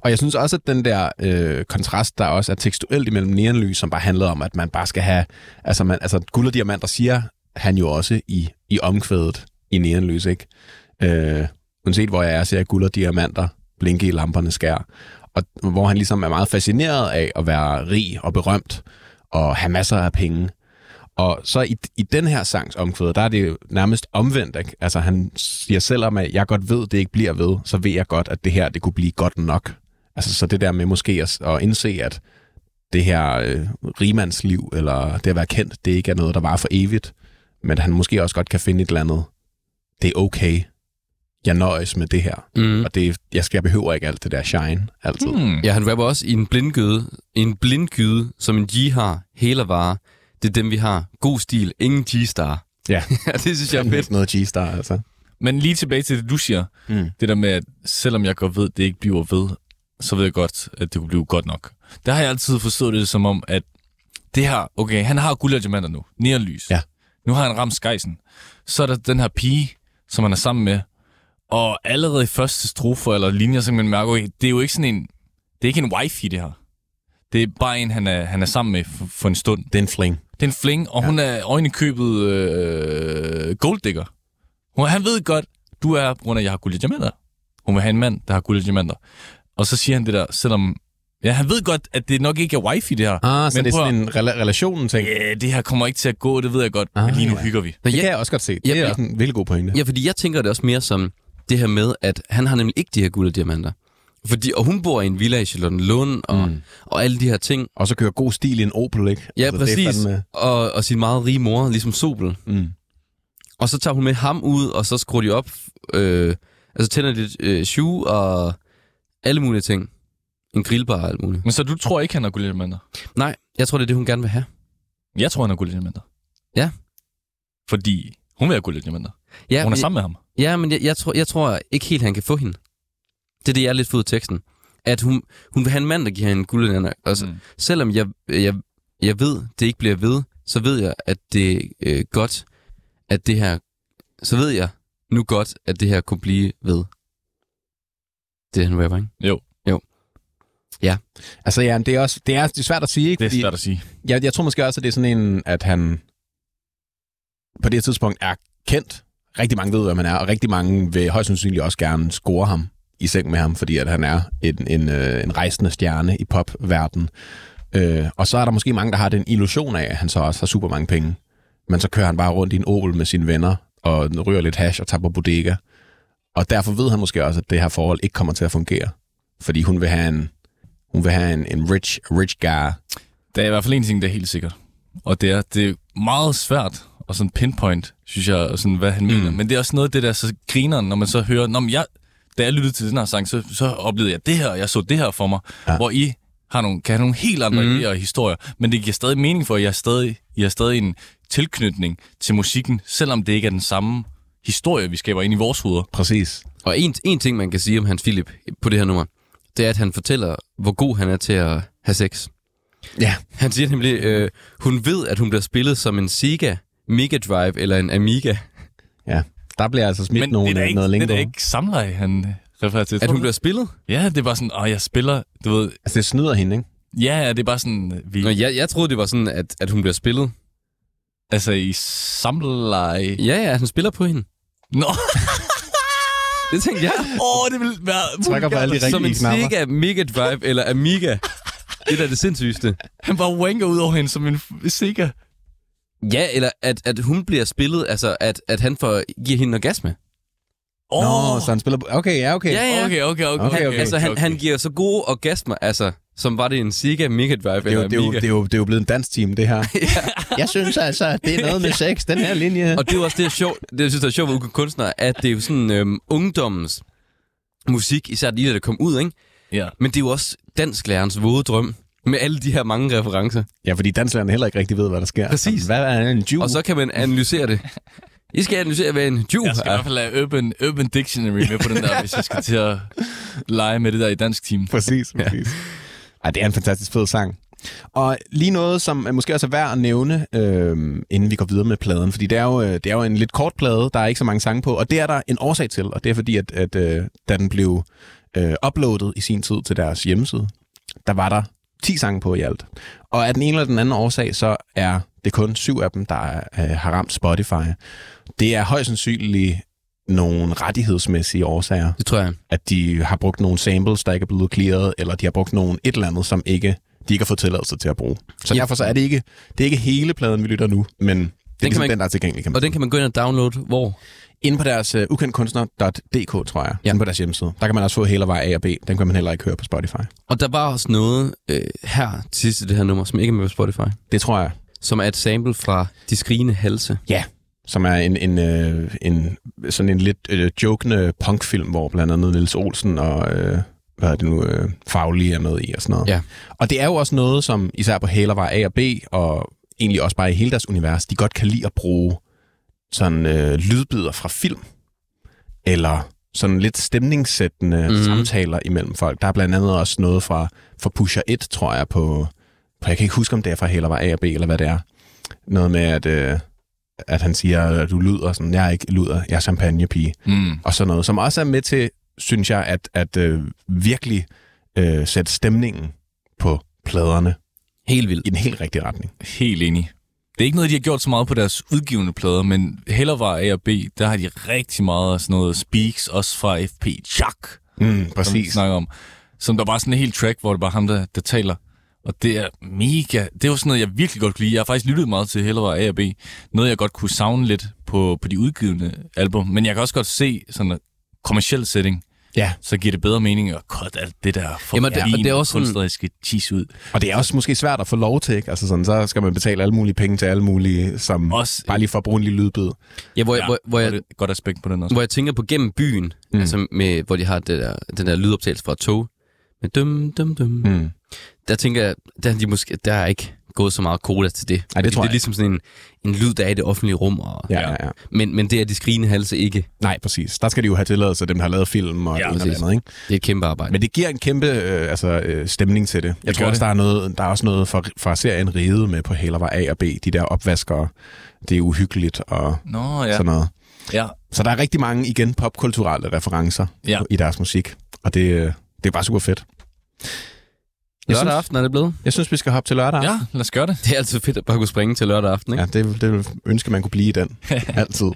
Og jeg synes også, at den der øh, kontrast, der også er tekstuelt imellem neonlys, som bare handlede om, at man bare skal have... Altså, man, altså guld og diamanter siger han jo også i, i omkvædet i neonlys, ikke? Øh, uanset hvor jeg er, ser jeg guld og diamanter blinke i lamperne skær. Og hvor han ligesom er meget fascineret af at være rig og berømt og have masser af penge. Og så i, i den her sangs omkvæd, der er det jo nærmest omvendt. Ikke? Altså han siger selvom at jeg godt ved, det ikke bliver ved, så ved jeg godt, at det her det kunne blive godt nok. Altså så det der med måske at, at indse, at det her øh, rimandsliv, eller det at være kendt, det ikke er noget, der var for evigt. Men han måske også godt kan finde et eller andet. Det er okay. Jeg nøjes med det her. Mm. Og det, jeg, skal, jeg behøver ikke alt det der shine altid. Hmm. Ja, han rapper også i en blindgyde, en blindgyde, som en G har, hele vare. Det er dem, vi har. God stil, ingen G-star. Ja, Ja, det synes jeg er det fedt. noget G-star, altså. Men lige tilbage til det, du siger. Mm. Det der med, at selvom jeg godt ved, at det ikke bliver ved, så ved jeg godt, at det kunne blive godt nok. Der har jeg altid forstået det som om, at det her, okay, han har guld og diamanter nu. Neonlys. Ja. Nu har han ramt skejsen. Så er der den her pige, som han er sammen med. Og allerede i første strofer eller linjer, så kan man mærke, okay, det er jo ikke sådan en... Det er ikke en wifi, det her. Det er bare en, han er, han er sammen med for, for en stund. Det er en fling. Det er en fling, og ja. hun er øjne købet øh, golddigger. Hun, han ved godt, du er på grund af, at jeg har guld diamanter. Hun vil have en mand, der har guld og diamanter. Og så siger han det der, selvom... Ja, han ved godt, at det nok ikke er wifi, det her. Ah, så Men det er sådan en rela- relationen ting. Ja, det her kommer ikke til at gå, det ved jeg godt. Ah, men lige nu ja. hygger vi. Men Det jeg, kan jeg også godt se. Det Ja, er også en virkelig god pointe. ja, fordi jeg tænker det også mere som det her med, at han har nemlig ikke de her guld og diamanter. Fordi, og hun bor i en villa i Charlottenlund, og, mm. og alle de her ting. Og så kører god stil i en Opel, ikke? Ja, Altså, det præcis. fandme- Og, og sin meget rige mor, ligesom Sobel. Mm. Og så tager hun med ham ud, og så skruer de op, øh, altså tænder de øh, shoe og alle mulige ting. En grillbar og alt muligt. Men så du tror ikke, han har guld og diamanter? Nej, jeg tror, det er det, hun gerne vil have. Jeg tror, han har guld og diamanter. Ja. Fordi hun vil have guld og diamanter. Ja, Hun er men- sammen med ham. Ja, men jeg, jeg, tror, jeg tror ikke helt, han kan få hende. Det er det, jeg er lidt fået af teksten. At hun, hun vil have en mand, der giver hende guldende. Altså, mm. Selvom jeg, jeg, jeg ved, det ikke bliver ved, så ved jeg, at det er øh, godt, at det her... Så ved jeg nu godt, at det her kunne blive ved. Det er han rapper, ikke? Jo. Altså ja, men det er også det er, det er svært at sige, ikke? Det er Fordi svært at sige. jeg, jeg tror måske også, at det er sådan en, at han på det her tidspunkt er kendt. Rigtig mange ved, hvad man er, og rigtig mange vil højst sandsynligt også gerne score ham i seng med ham, fordi at han er en, en, øh, en rejsende stjerne i popverdenen. Øh, og så er der måske mange, der har den illusion af, at han så også har super mange penge. Men så kører han bare rundt i en Opel med sine venner, og ryger lidt hash og tager på bodega. Og derfor ved han måske også, at det her forhold ikke kommer til at fungere. Fordi hun vil have en, hun vil have en, en rich, rich guy, Der er i hvert fald en ting, der er helt sikkert. Og det er, det er meget svært at sådan pinpoint, synes jeg, og sådan, hvad han mm. mener. Men det er også noget af det der, så griner, når man så hører, Nå, men jeg, da jeg lyttede til den her sang, så, så oplevede jeg det her, og jeg så det her for mig, Ja. hvor I har nogle, kan have nogle helt andre mm. idéer og historier, men det giver stadig mening for, at jeg stadig, I har stadig en tilknytning til musikken, selvom det ikke er den samme historie, vi skaber ind i vores hoveder. Præcis. Og en, en ting, man kan sige om Hans Philip på det her nummer, det er, at han fortæller, hvor god han er til at have sex. Ja. Han siger nemlig, øh, hun ved, at hun bliver spillet som en Sega Mega Drive eller en Amiga. Ja, der bliver altså smidt Men nogle, det er da ikke, noget det er lingo. da ikke samleje, han refererer til. At hun bliver det? spillet? Ja, det er bare sådan, åh, jeg spiller, du ved, Altså, det snyder hende, ikke? ja, det er bare sådan, vi, Nå, jeg, jeg troede, det var sådan, at, at hun bliver spillet. altså i samleje. Ja, ja, han spiller på hende. Nå, Det tænkte jeg. åh, det vil være... Trykker på alle de Som en knapper. Sega Mega Drive eller Amiga. Det er da det sindssygeste. Han bare wanker ud over hende som en Sega. Ja, eller at, at hun bliver spillet, altså at, at han får, giver hende en orgasme. Åh, Nå, så han spiller... på- Okay, ja, okay. Ja, ja. okay, okay, okay. Okay, Han, altså, han, han giver så gode orgasmer, altså, som var det en Sega Mega Drive Det er, jo, eller det, er jo, det, er jo, det er jo blevet en dansk team, det her. Jeg synes altså, at det er noget med sex, den her linje. Og det er jo også det, er sjovt, det jeg synes, der er sjovt ved Ugen Kunstner, at det er jo sådan øhm, ungdommens musik, især lige da det kom ud, ikke? Ja. Men det er jo også dansklærens våde drøm, med alle de her mange referencer. Ja, fordi danslærerne heller ikke rigtig ved, hvad der sker. Præcis. Hvad er en Jew? Og så kan man analysere det. I skal analysere, hvad en Jew Jeg skal i er. hvert fald have Urban, Urban Dictionary med på den der, hvis jeg skal til at lege med det der i dansk team. Præcis, præcis. Ej, det er en fantastisk fed sang. Og lige noget, som er måske også er værd at nævne, øh, inden vi går videre med pladen, fordi det er, jo, øh, det er jo en lidt kort plade, der er ikke så mange sange på, og det er der en årsag til, og det er fordi, at, at øh, da den blev øh, uploadet i sin tid til deres hjemmeside, der var der 10 sange på i alt. Og af den ene eller den anden årsag, så er det kun syv af dem, der øh, har ramt Spotify. Det er højst sandsynligt nogle rettighedsmæssige årsager Det tror jeg. at de har brugt nogle samples, der ikke er blevet clearet, eller de har brugt nogle et eller andet, som ikke de ikke har fået tilladelse til at bruge. Så Ja. derfor så er det ikke, det er ikke hele pladen, vi lytter nu, men det er kan ligesom man- den, der er tilgængelig. Kan man Og den kan man gå ind og downloade, hvor? Inde på deres uh, ukendtkunstner.dk, tror jeg. Ja. Inde på deres hjemmeside. Der kan man også få hele vej A og B. Den kan man heller ikke høre på Spotify. Og der var også noget øh, her til sidst i det her nummer, som ikke er med på Spotify, Det tror jeg. som er et sample fra De Skrigende Halse. Ja. Som er en, en, øh, en sådan en lidt øh, jokende punkfilm, hvor blandt andet Niels Olsen og øh, hvad er det nu, øh, Faglige er med i og sådan noget. Ja. Og det er jo også noget, som især på Hælervej A og B, og egentlig også bare i hele deres univers, de godt kan lide at bruge sådan øh, lydbider fra film, eller sådan lidt stemningssættende mm. samtaler imellem folk. Der er blandt andet også noget fra, fra Pusher 1, tror jeg, på, på, jeg kan ikke huske, om det er fra Hælervej A og B, eller hvad det er. Noget med, at, øh, at han siger, at du lyder sådan, jeg er ikke lyder, jeg er champagnepige, Mm. og sådan noget, som også er med til, synes jeg, at, at øh, virkelig øh, sætte stemningen på pladerne Helt vildt. i den helt rigtige retning. Helt enig. Det er ikke noget, de har gjort så meget på deres udgivende plader, men Hellervar A og B, der har de rigtig meget af sådan noget speaks, også fra FP Chuck, Mm, som præcis. snakker om. Som der er sådan en helt track, hvor det bare ham, der, der taler. Og det er mega... Det er jo sådan noget, jeg virkelig godt kunne lide. Jeg har faktisk lyttet meget til Hellervar A og B. Noget, jeg godt kunne savne lidt på, på de udgivende album. Men jeg kan også godt se sådan en kommersiel setting, Ja, så giver det bedre mening at cut alt det der for Jamen, det- og det er også kunstneriske cheese ud. og det er også måske svært at få lov til, ikke? Altså sådan, så skal man betale alle mulige penge til alle mulige, som Også- bare lige for at bruge en lille lydbid. Ja, hvor, ja, hvor, hvor, jeg, godt, godt aspekt på den også. hvor jeg tænker på gennem byen, mm. altså med, hvor de har det der, den der lydoptagelse fra tog, med dum, dum, dum. Mm. Mm. Der tænker jeg, der, er de måske, der er ikke gået så meget koda til det. det Fordi tror det jeg er ligesom sådan en, en lyd, der er i det offentlige rum. Og, Ja, ja, ja. men, men det er de skrigende halse ikke. Nej, præcis. Der skal de jo have tilladelse, dem der har lavet film og Ja, det det andet, ikke? Det er et kæmpe arbejde. Men det giver en kæmpe øh, altså, øh, stemning til det. Jeg Det tror også, det. der er, noget, der er også noget fra, fra serien Ride med på Hælervej A og B. De der opvaskere. Det er uhyggeligt og Nå, ja. ja. sådan noget. ja. Så der er rigtig mange, igen, popkulturelle referencer Ja. i deres musik. Og det, øh, det er bare super fedt. Jeg Lørdag synes, aften er det blevet. jeg synes, vi skal hoppe til lørdag. Ja, lad os gøre det. Det er altid fedt at bare kunne springe til lørdag aften, ikke? Ja, det, det vil ønske, man kunne blive i den. Altid.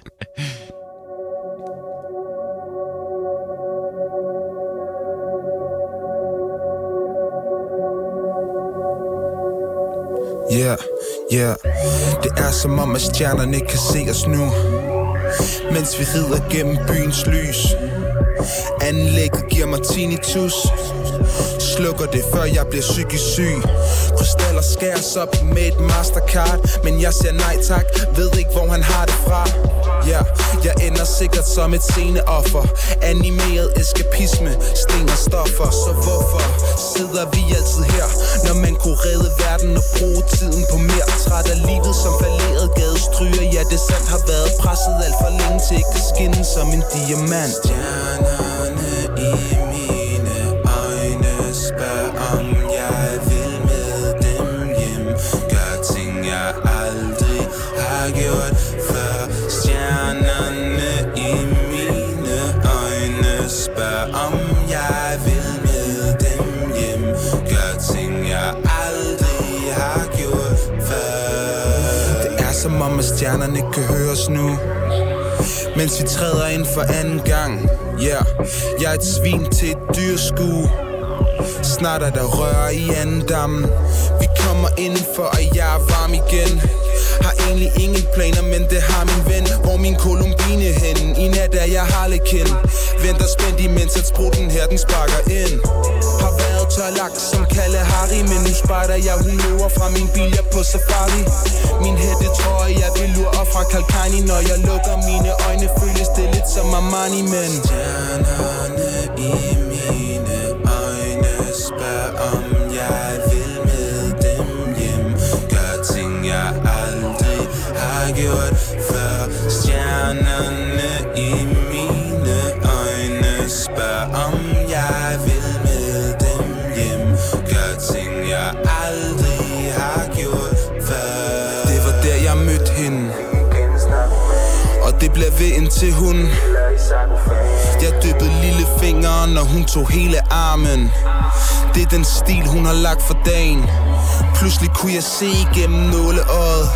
Yeah, yeah Det er som om, at stjernerne kan se os nu Mens vi rider gennem byens lys Anlægget giver mig tinnitus Slukker det, før jeg bliver psykisk syg. Krystaller skæres op med et mastercard Men jeg siger nej tak, ved ikke hvor han har det fra. Ja, yeah, jeg ender sikkert som et sceneoffer. Animeret eskapisme, sten og stoffer. Så hvorfor sidder vi altid her Når man kunne redde verden og bruge tiden på mere? Træt af livet som falderet gadestryger. Ja, det sandt har været presset alt for længe Til ikke at skinne som en diamant. Stjernerne i stjernerne kan høres nu. Mens vi træder ind for anden gang Yeah, jeg er et svin til et dyrskue. Snart er der rør i anden dammen Vi kommer indenfor, og jeg er varm igen. Har egentlig ingen planer, men det har min ven. Hvor min kolumbine hen? I nat er jeg harlekin. Venter spændt imens at spruten her, den sparker ind. Har været tørlagt som Kalle Harry Men nu spejder jeg, hun løber fra min bil, jeg på safari. Min hætte tror jeg vil lure fra Kalkani. Når jeg lukker mine øjne, føles det lidt som Armani Men Stjernerne i ved en til ved hun. Jeg dyppede lillefingeren, og hun tog hele armen. Det er den stil, hun har lagt for dagen. Pludselig kunne jeg se igennem nåleøjet.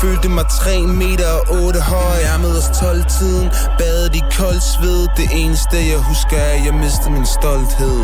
Følte mig 3 meter og 8 høj. Jeg med os 12 tiden. Badet i kold sved. Det eneste jeg husker er at jeg mistede min stolthed.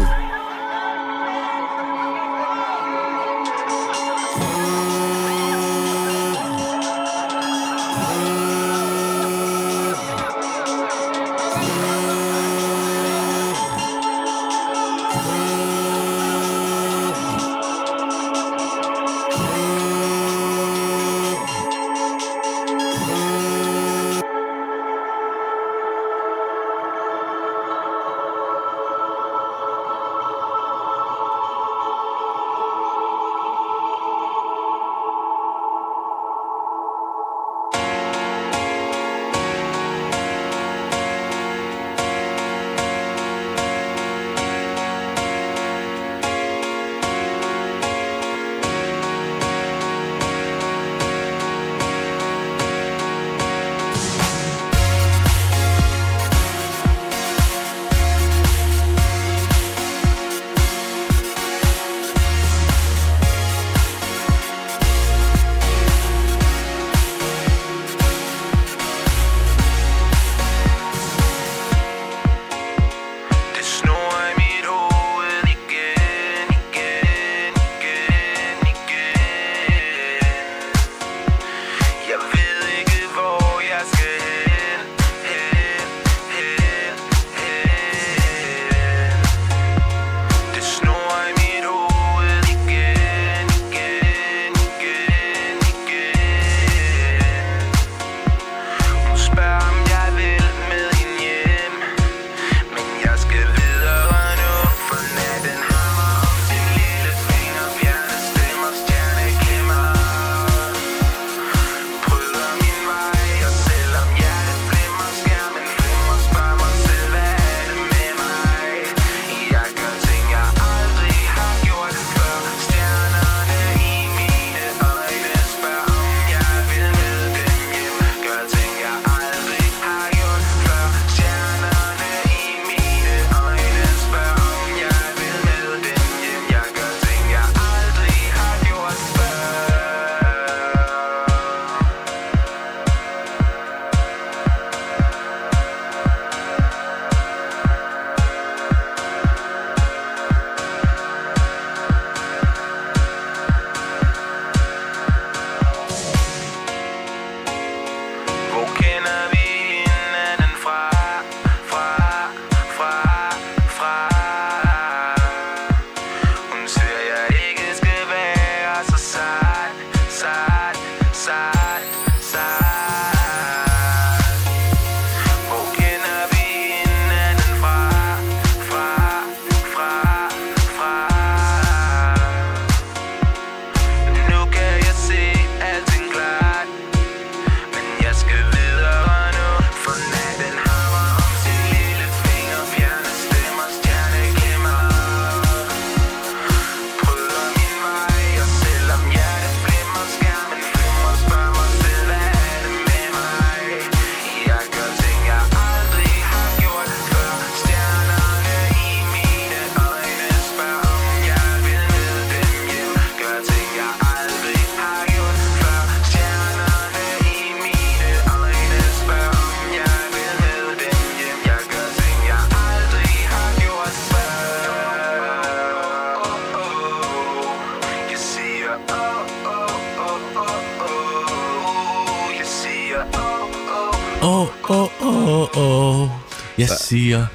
Siger...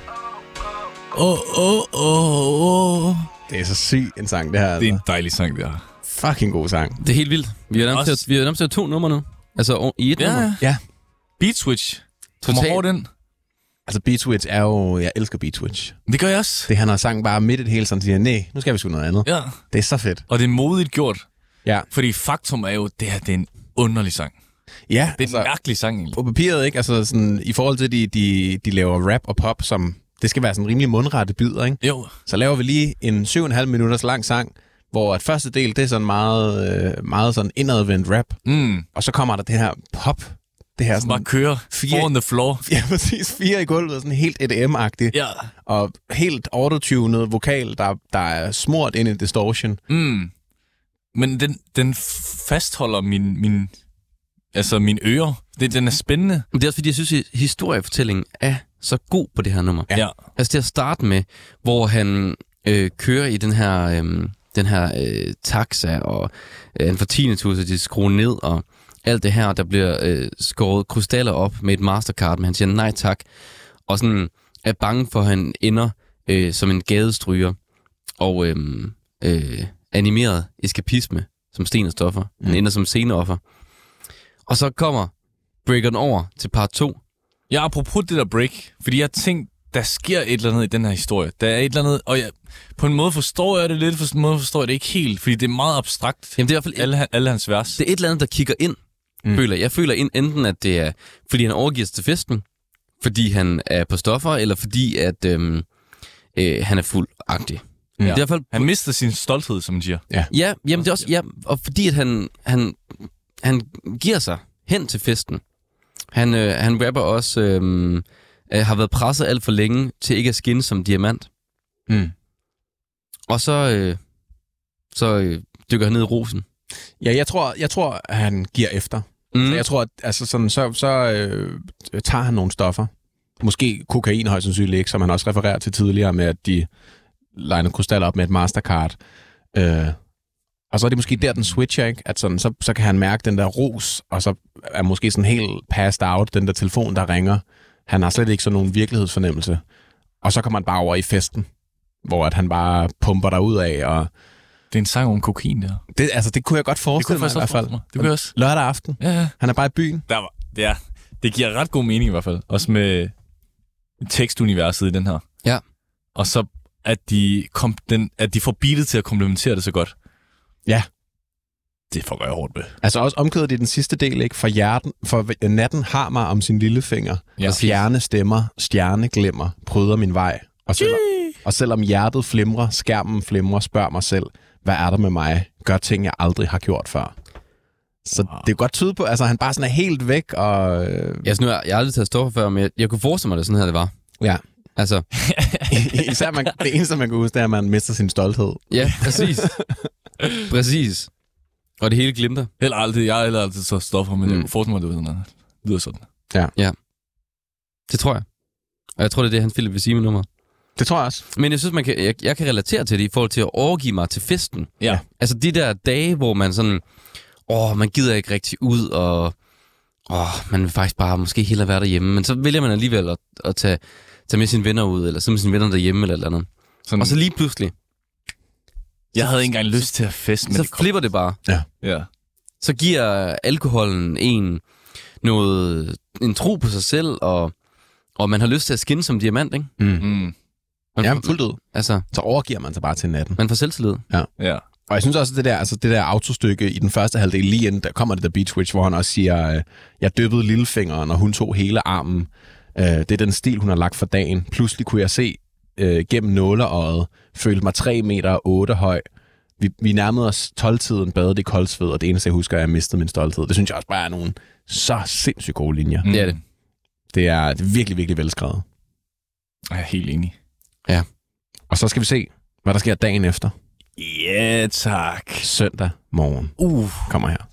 Åh, åh, åh, åh. Det er så syg en sang, det her. Det er Altså. en dejlig sang, det her. fucking god sang. Det er helt vildt. Vi har nærmest, Også- vi har nærmest to numre nu. Altså i et Ja, nummer. ja. Beat Switch. Kommer hårdt ind. Altså Beat Switch er jo... Jeg elsker Beat Switch. Det gør jeg også. Det han har sang bare midt i det hele, sådan siger, nej, nu skal vi sgu noget andet. Ja. Det er så fedt. Og det er modigt gjort. Ja. Fordi faktum er jo, det her det er en underlig sang. Ja, Det er en mærkelig sang, egentlig. på papiret, ikke? Altså sådan, i forhold til, at de, de, de laver rap og pop, som det skal være sådan rimelig mundrette bidder, ikke? Jo. Så laver vi lige en 7,5 minutters lang sang, hvor at første del, det er sådan meget, øh, meget sådan indadvendt rap, Mm. og så kommer der det her pop, det her Bare sådan, køre. Fire- Four on the floor. ja, præcis, fire i gulvet, sådan helt EDM-agtigt, Ja. og helt autotunet vokal, der, der er smurt ind i distortion. Mm. Men den, den fastholder min, min, altså mine ører. Det, den er spændende. Men det er også fordi, jeg synes, at historiefortællingen er så god på det her nummer. Ja. Altså det at starte med, hvor han øh, kører i den her, øh, den her øh, taxa, og øh, han får tinnitus, og de skruer ned, og alt det her, der bliver øh, skåret krystaller op med et mastercard, men han siger nej tak, og sådan er bange for, at han ender øh, som en gadestryger, og øh, øh, animeret eskapisme, som sten og stoffer. Han ender som sceneoffer. Og så kommer breakeren over til part 2, Ja, apropos det der break, fordi jeg tænkte, der sker et eller andet i den her historie. Der er et eller andet, og jeg, på en måde forstår jeg det lidt, på en måde forstår jeg det ikke helt, fordi det er meget abstrakt. Jamen det er i hvert fald alle, han- alle hans vers. det er et eller andet, der kigger ind, mm. føler jeg. Jeg føler ind, enten, at det er, fordi han overgiver sig til festen, fordi han er på stoffer, eller fordi, at øhm, øh, han er fuldagtig. Mm. Det er i hvert fald, Han mister sin stolthed, som man siger. ja, jamen det er også, ja, og fordi at han, han, han giver sig hen til festen. Han, øh, han rapper også, øh, øh, har været presset alt for længe til ikke at skinne som diamant. Mm. Og så, øh, så øh, dykker han ned i rosen. Ja, jeg tror, jeg tror, at han giver efter. Mm. Så jeg tror, at altså sådan, så, så øh, tager han nogle stoffer. Måske kokain højst sandsynligt ikke, som han også refererer til tidligere med, at de legner krystaller op med et mastercard. Øh, og så er det måske der, den switcher, ikke? At sådan, så, så kan han mærke den der ros, og så er måske sådan helt passed out, den der telefon, der ringer. Han har slet ikke sådan nogen virkelighedsfornemmelse. Og så kommer han bare over i festen, hvor at han bare pumper der ud af. Og Det er en sang om kokain, der. det, altså, det kunne jeg godt forestille mig i hvert fald. mig. Det kunne jeg også. Lørdag aften. Ja, ja. Han er bare i byen. Der var, det, er, det giver ret god mening i hvert fald. Også med tekstuniverset i den her. Ja. Og så, at de, kom, den, at de får beatet til at komplementere det så godt. Ja. Det får jeg hårdt med. Altså også omkødet i den sidste del, ikke? For, hjerten, for natten har mig om sin lille finger. Ja. og fjerne stemmer, stjerne glemmer, pryder min vej. Og selvom, og selvom hjertet flimrer, skærmen flimrer, spørg mig selv, hvad er der med mig? Gør ting, jeg aldrig har gjort før. Så wow. det er godt tyde på, altså han bare sådan er helt væk, og øh, Jeg, sådan, jeg, jeg har aldrig taget stoffer før, men jeg, jeg kunne forestille mig, at det sådan her, det var. ja. Altså, Især man, det eneste, man kan huske, det er, at man mister sin stolthed. ja, præcis. præcis. Og det hele glimter. Heller aldrig, jeg har heller aldrig så stoffer, men mm. jeg kunne forestille mig, at det var sådan, lyder sådan. Det tror jeg. Og jeg tror, det er det, han Philip vil sige med nummer. Det tror jeg også. Men jeg synes, man kan, jeg, jeg kan relatere til det i forhold til at overgive mig til festen. Ja. Altså de der dage, hvor man sådan, åh, man gider ikke rigtig ud, og åh, man vil faktisk bare måske hellere være derhjemme. Men så vælger man alligevel at, at tage, tage med sine venner ud, eller sidde med sine venner derhjemme, eller et eller andet. Sådan, Og så lige pludselig, jeg havde ikke engang lyst til at feste, men så det kom. flipper det bare. Ja. Så giver alkoholen en noget, en tro på sig selv, og, og man har lyst til at skinne som diamant, ikke? Mm. Mm. Man, Ja, fuldt ud. Altså, Så overgiver man sig bare til natten. man får selvtillid. Ja. Og jeg synes også, at det der, altså det der autostykke i den første halvdel, lige inden der kommer det der beat switch, hvor han også siger, øh, jeg dyppede lillefingeren, og hun tog hele armen. Øh, det er den stil, hun har lagt for dagen. Pludselig kunne jeg se øh, gennem nåleøjet, følte mig 3 meter og 8 høj. Vi, vi nærmede os 12-tiden, badede i koldsved, og det eneste, jeg husker, er, at jeg mistede min stolthed. Det synes jeg også bare er nogle så sindssygt gode linjer. Mm. Det er det. Det er, det er virkelig, virkelig velskrevet. Jeg er helt enig. Og så skal vi se, hvad der sker dagen efter. Ja, tak. Søndag morgen Uh. kommer her.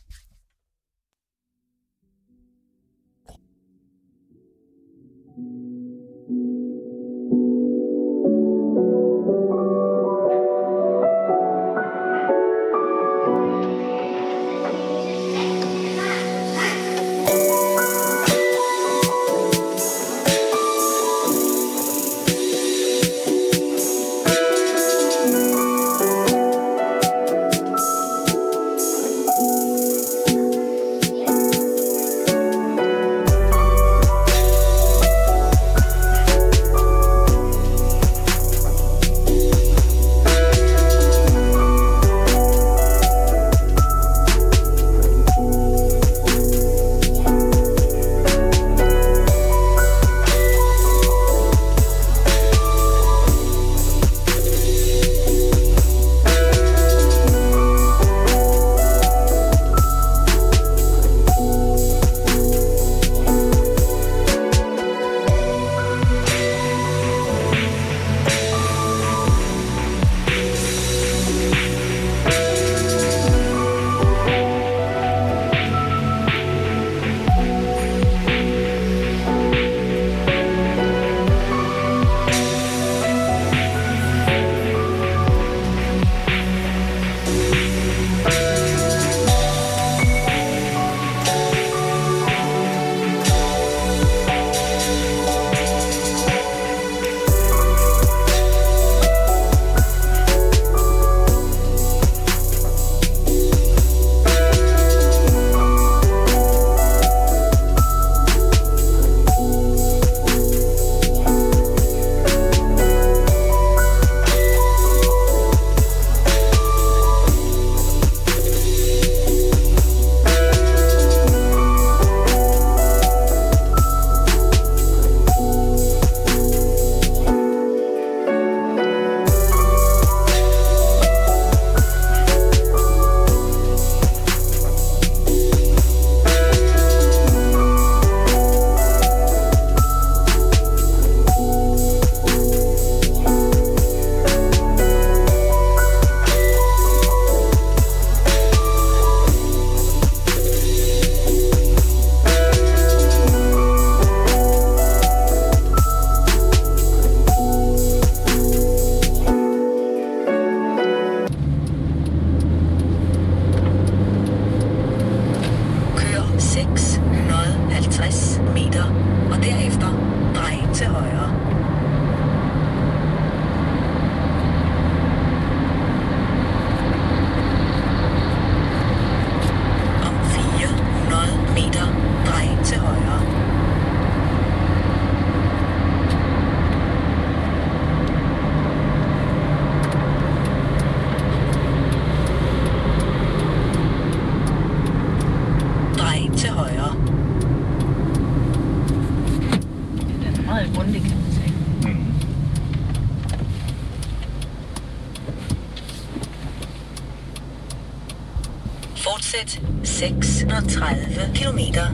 630 kilometer.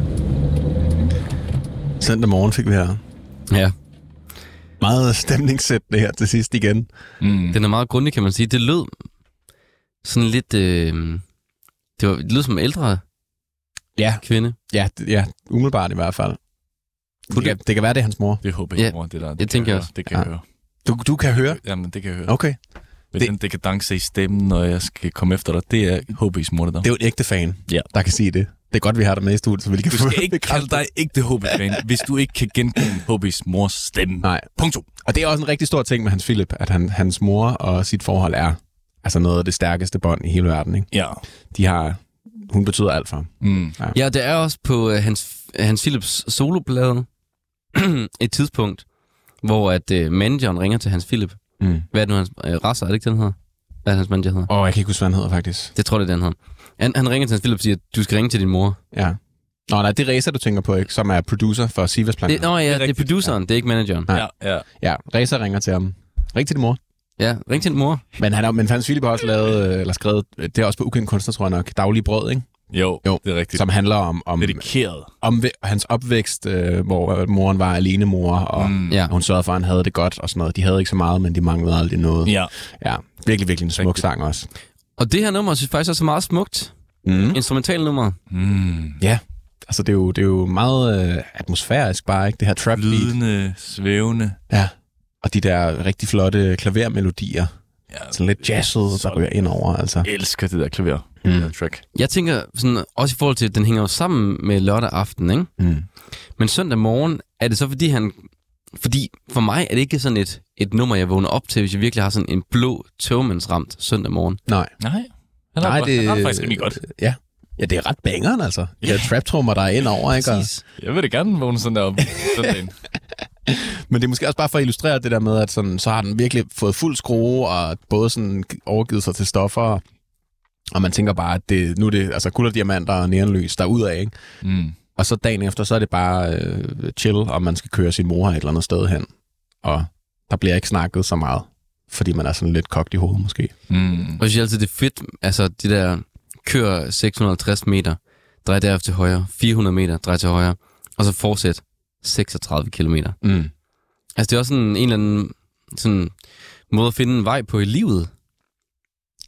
Søndag morgen fik vi her. Ja. Meget stemningssættende her til sidst igen. Mm. Den er meget grundig, kan man sige. Det lød sådan lidt... Øh, det, var, det lød som en ældre Ja, kvinde. ja, ja umiddelbart i hvert fald. Det kan, det kan være, det er hans mor. Det håber Ja, jeg, mor, det der. Det det tænker jeg også. Det kan Ja. jeg høre. Du, du kan høre? Jamen, det kan jeg høre. Okay. Men Det- den dekadence i stemmen, når jeg skal komme efter dig, det er HB's mor, det der. Det er jo en ægte fan, Ja. der kan sige det. Det er godt, vi har dig med i studiet, så vi lige kan Du skal ikke kalde dig ægte HB-fan, hvis du ikke kan genkende HB's mors stemme. Nej. Punktum. Og det er også en rigtig stor ting med Hans Philip, at han, hans mor og sit forhold er altså noget af det stærkeste bånd i hele verden. Ikke? Ja. De har, hun betyder alt for ham. Mm. Ja, det er også på øh, hans, hans Philips soloplade et tidspunkt, hvor at øh, manageren ringer til Hans Philip. Mm. Hvad er det nu, hans øh, rasser, er det ikke den hedder? Hvad er hans manager hedder? Åh, oh, jeg kan ikke huske, hvad han hedder faktisk. Det tror jeg, det er den hedder. Han, han ringer til Hans Philip og siger, at du skal ringe til din mor. Ja. Nå, nej, det er Reza, du tænker på, ikke? Som er producer for Sivas Plan. Det, nå ja, det er, rigtigt, produceren, det er ikke manageren. Nej. Ja, ja. Ja, Reza ringer til ham. Ring til din mor. Ja, ring til din mor. Men, han er, men Hans Philip har også lavet, øh, eller skrevet, øh, det er også på Ukendt Kunstner, tror jeg nok, Daglige Brød, ikke? Jo, Jo, det er rigtigt. Som handler om, om, Dedikeret. om hans opvækst, øh, hvor moren var alene mor, og Mm. Ja. hun sørgede for, at han havde det godt og sådan noget. De havde ikke så meget, men de manglede aldrig noget. Ja. Ja, virkelig, virkelig en smuk Rigtigt. sang også. Og det her nummer, synes jeg faktisk også er meget smukt. Mm. Instrumental nummer. Mm. Ja, altså det er jo, det er jo meget øh, atmosfærisk bare, ikke? Det her trap beat. Lydende, svævende. Ja. Og de der rigtig flotte klavermelodier. Ja, Sådan lidt jazzet, der ryger ind over, altså. Jeg elsker det der klaver. Mm. Det track. Jeg tænker sådan, også i forhold til, at den hænger jo sammen med lørdag aften, ikke? Mm. Men søndag morgen, er det så fordi han... Fordi for mig er det ikke sådan et, et nummer, jeg vågner op til, hvis jeg virkelig har sådan en blå togmandsramt søndag morgen. Nej. Nej. Han har, det... han har det faktisk rimelig godt. Ja. Ja, det er ret bangeren, altså. De der trap-trummer, der er ind over, ikke? Og. Jeg vil da gerne vågne sådan der op søndagen. men det er måske også bare for at illustrere det der med, at sådan, så har den virkelig fået fuld skrue, og både sådan overgivet sig til stoffer, og man tænker bare, at det, nu er det altså guld og diamanter og neonlys, der er ud af, ikke? Mm. Og så dagen efter, så er det bare øh, chill, om man skal køre sin mor et eller andet sted hen. Og der bliver ikke snakket så meget, fordi man er sådan lidt kogt i hovedet måske. Mm. Og jeg synes altid, det er fedt, altså de der kør 650 meter, drej derefter til højre, 400 meter, drej til højre, og så fortsæt 36 kilometer. Mm. Altså det er også sådan en eller anden sådan, måde at finde en vej på i livet.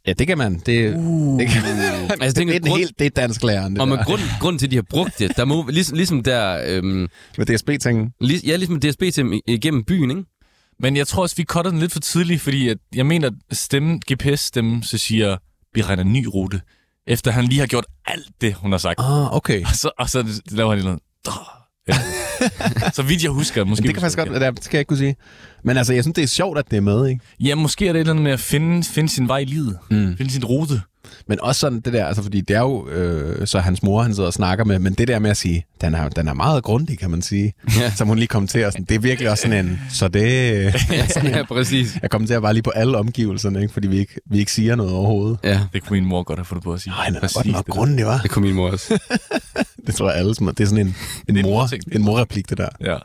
Ja, det kan man. Det, uh. det, kan, Altså, jeg det, tænker, er den grund- helt, det er dansk læreren, det Og med grund, grunden til, at de har brugt det, der må, ligesom, ligesom der, øhm, Med DSB-tingen. lig, ja, ligesom DSB til igennem byen, ikke? Men jeg tror også, vi cutter den lidt for tidligt, fordi at jeg mener, at stemmen, GPS-stemmen, så siger, vi regner en ny rute. Efter han lige har gjort alt det, hun har sagt. Ah, okay. Og så, og så laver han lige noget. Ja. så vidt jeg husker. Måske Men det kan faktisk godt, det skal jeg ikke kunne sige. Men altså, jeg synes, det er sjovt, at det er med, ikke? Ja, måske er det et eller andet med at finde, finde sin vej i livet. Mm. Finde sin rute. Men også sådan det der, altså fordi det er jo øh, så hans mor, han sidder og snakker med, men det der med at sige, den er, den er meget grundig, kan man sige, Ja. som hun lige kommenterer, sådan, det er virkelig også sådan en, så det, ja, præcis. jeg kommenterer bare lige på alle omgivelserne, ikke? fordi vi ikke, vi ikke siger noget overhovedet. Ja, Det kunne min mor godt have fundet på at sige. Nej, den er Præcis godt nok grundig, var. det kunne min mor også. Det tror jeg alle, det er sådan en, en, en mor, en morreplik, det der. Ja.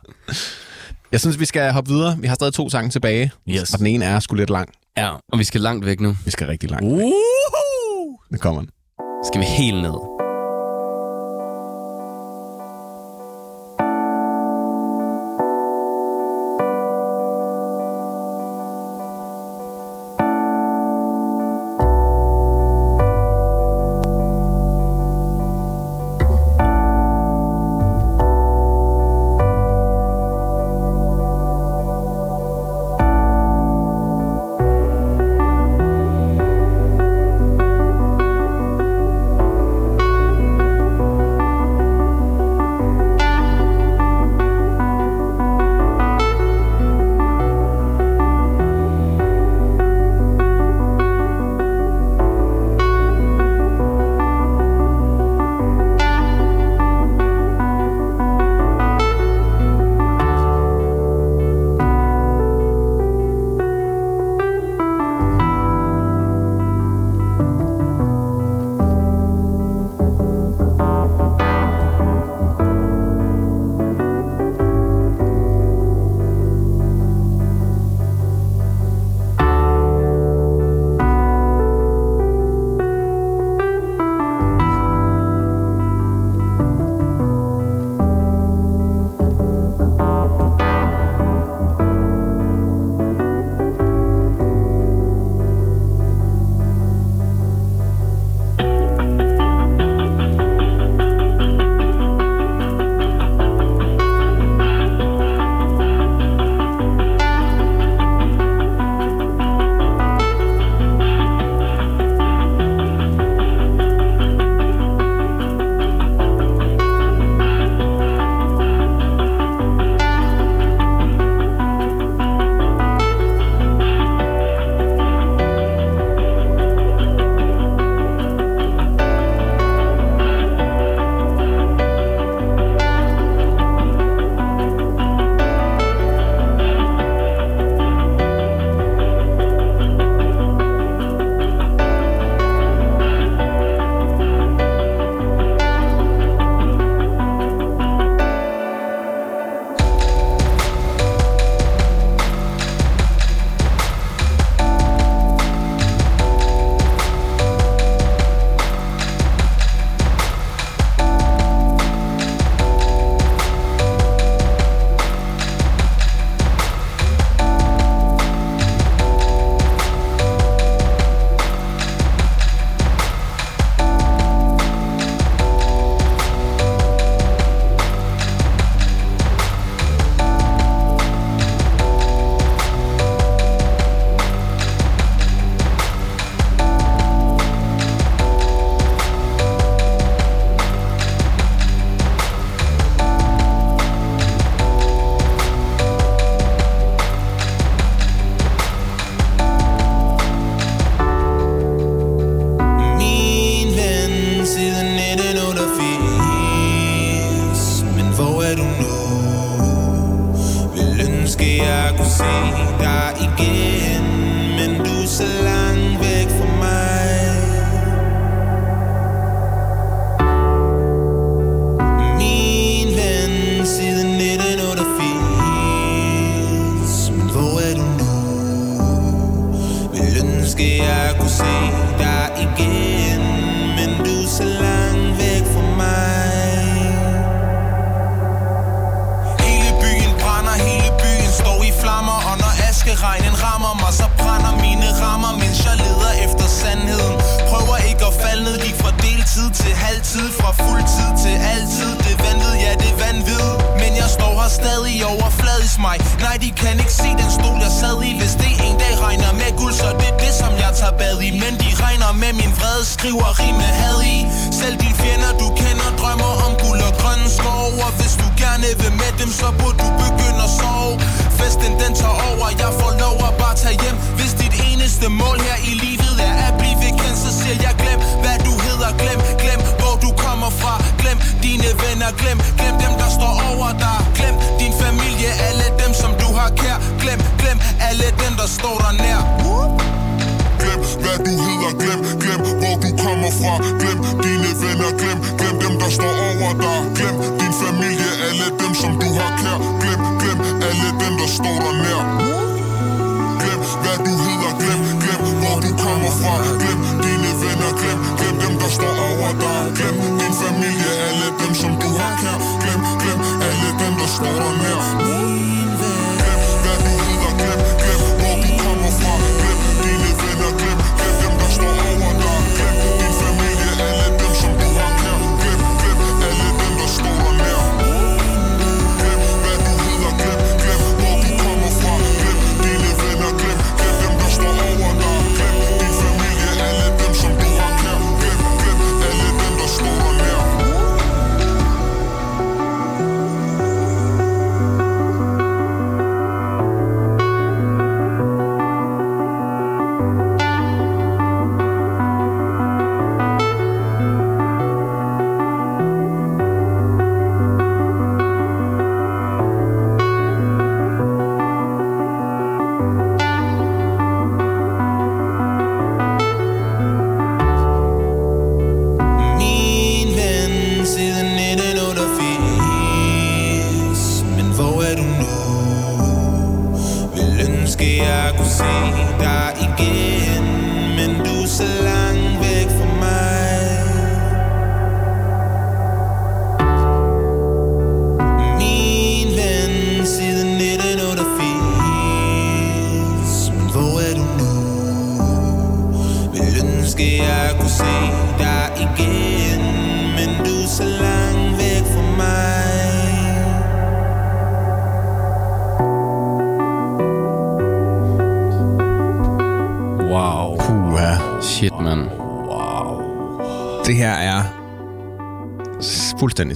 Jeg synes, vi skal hoppe videre. Vi har stadig to sange tilbage, Yes. og den ene er sgu lidt lang. Ja, og vi skal langt væk nu. Vi skal rigtig langt. Uh! Nu kommer den. Skal vi helt ned.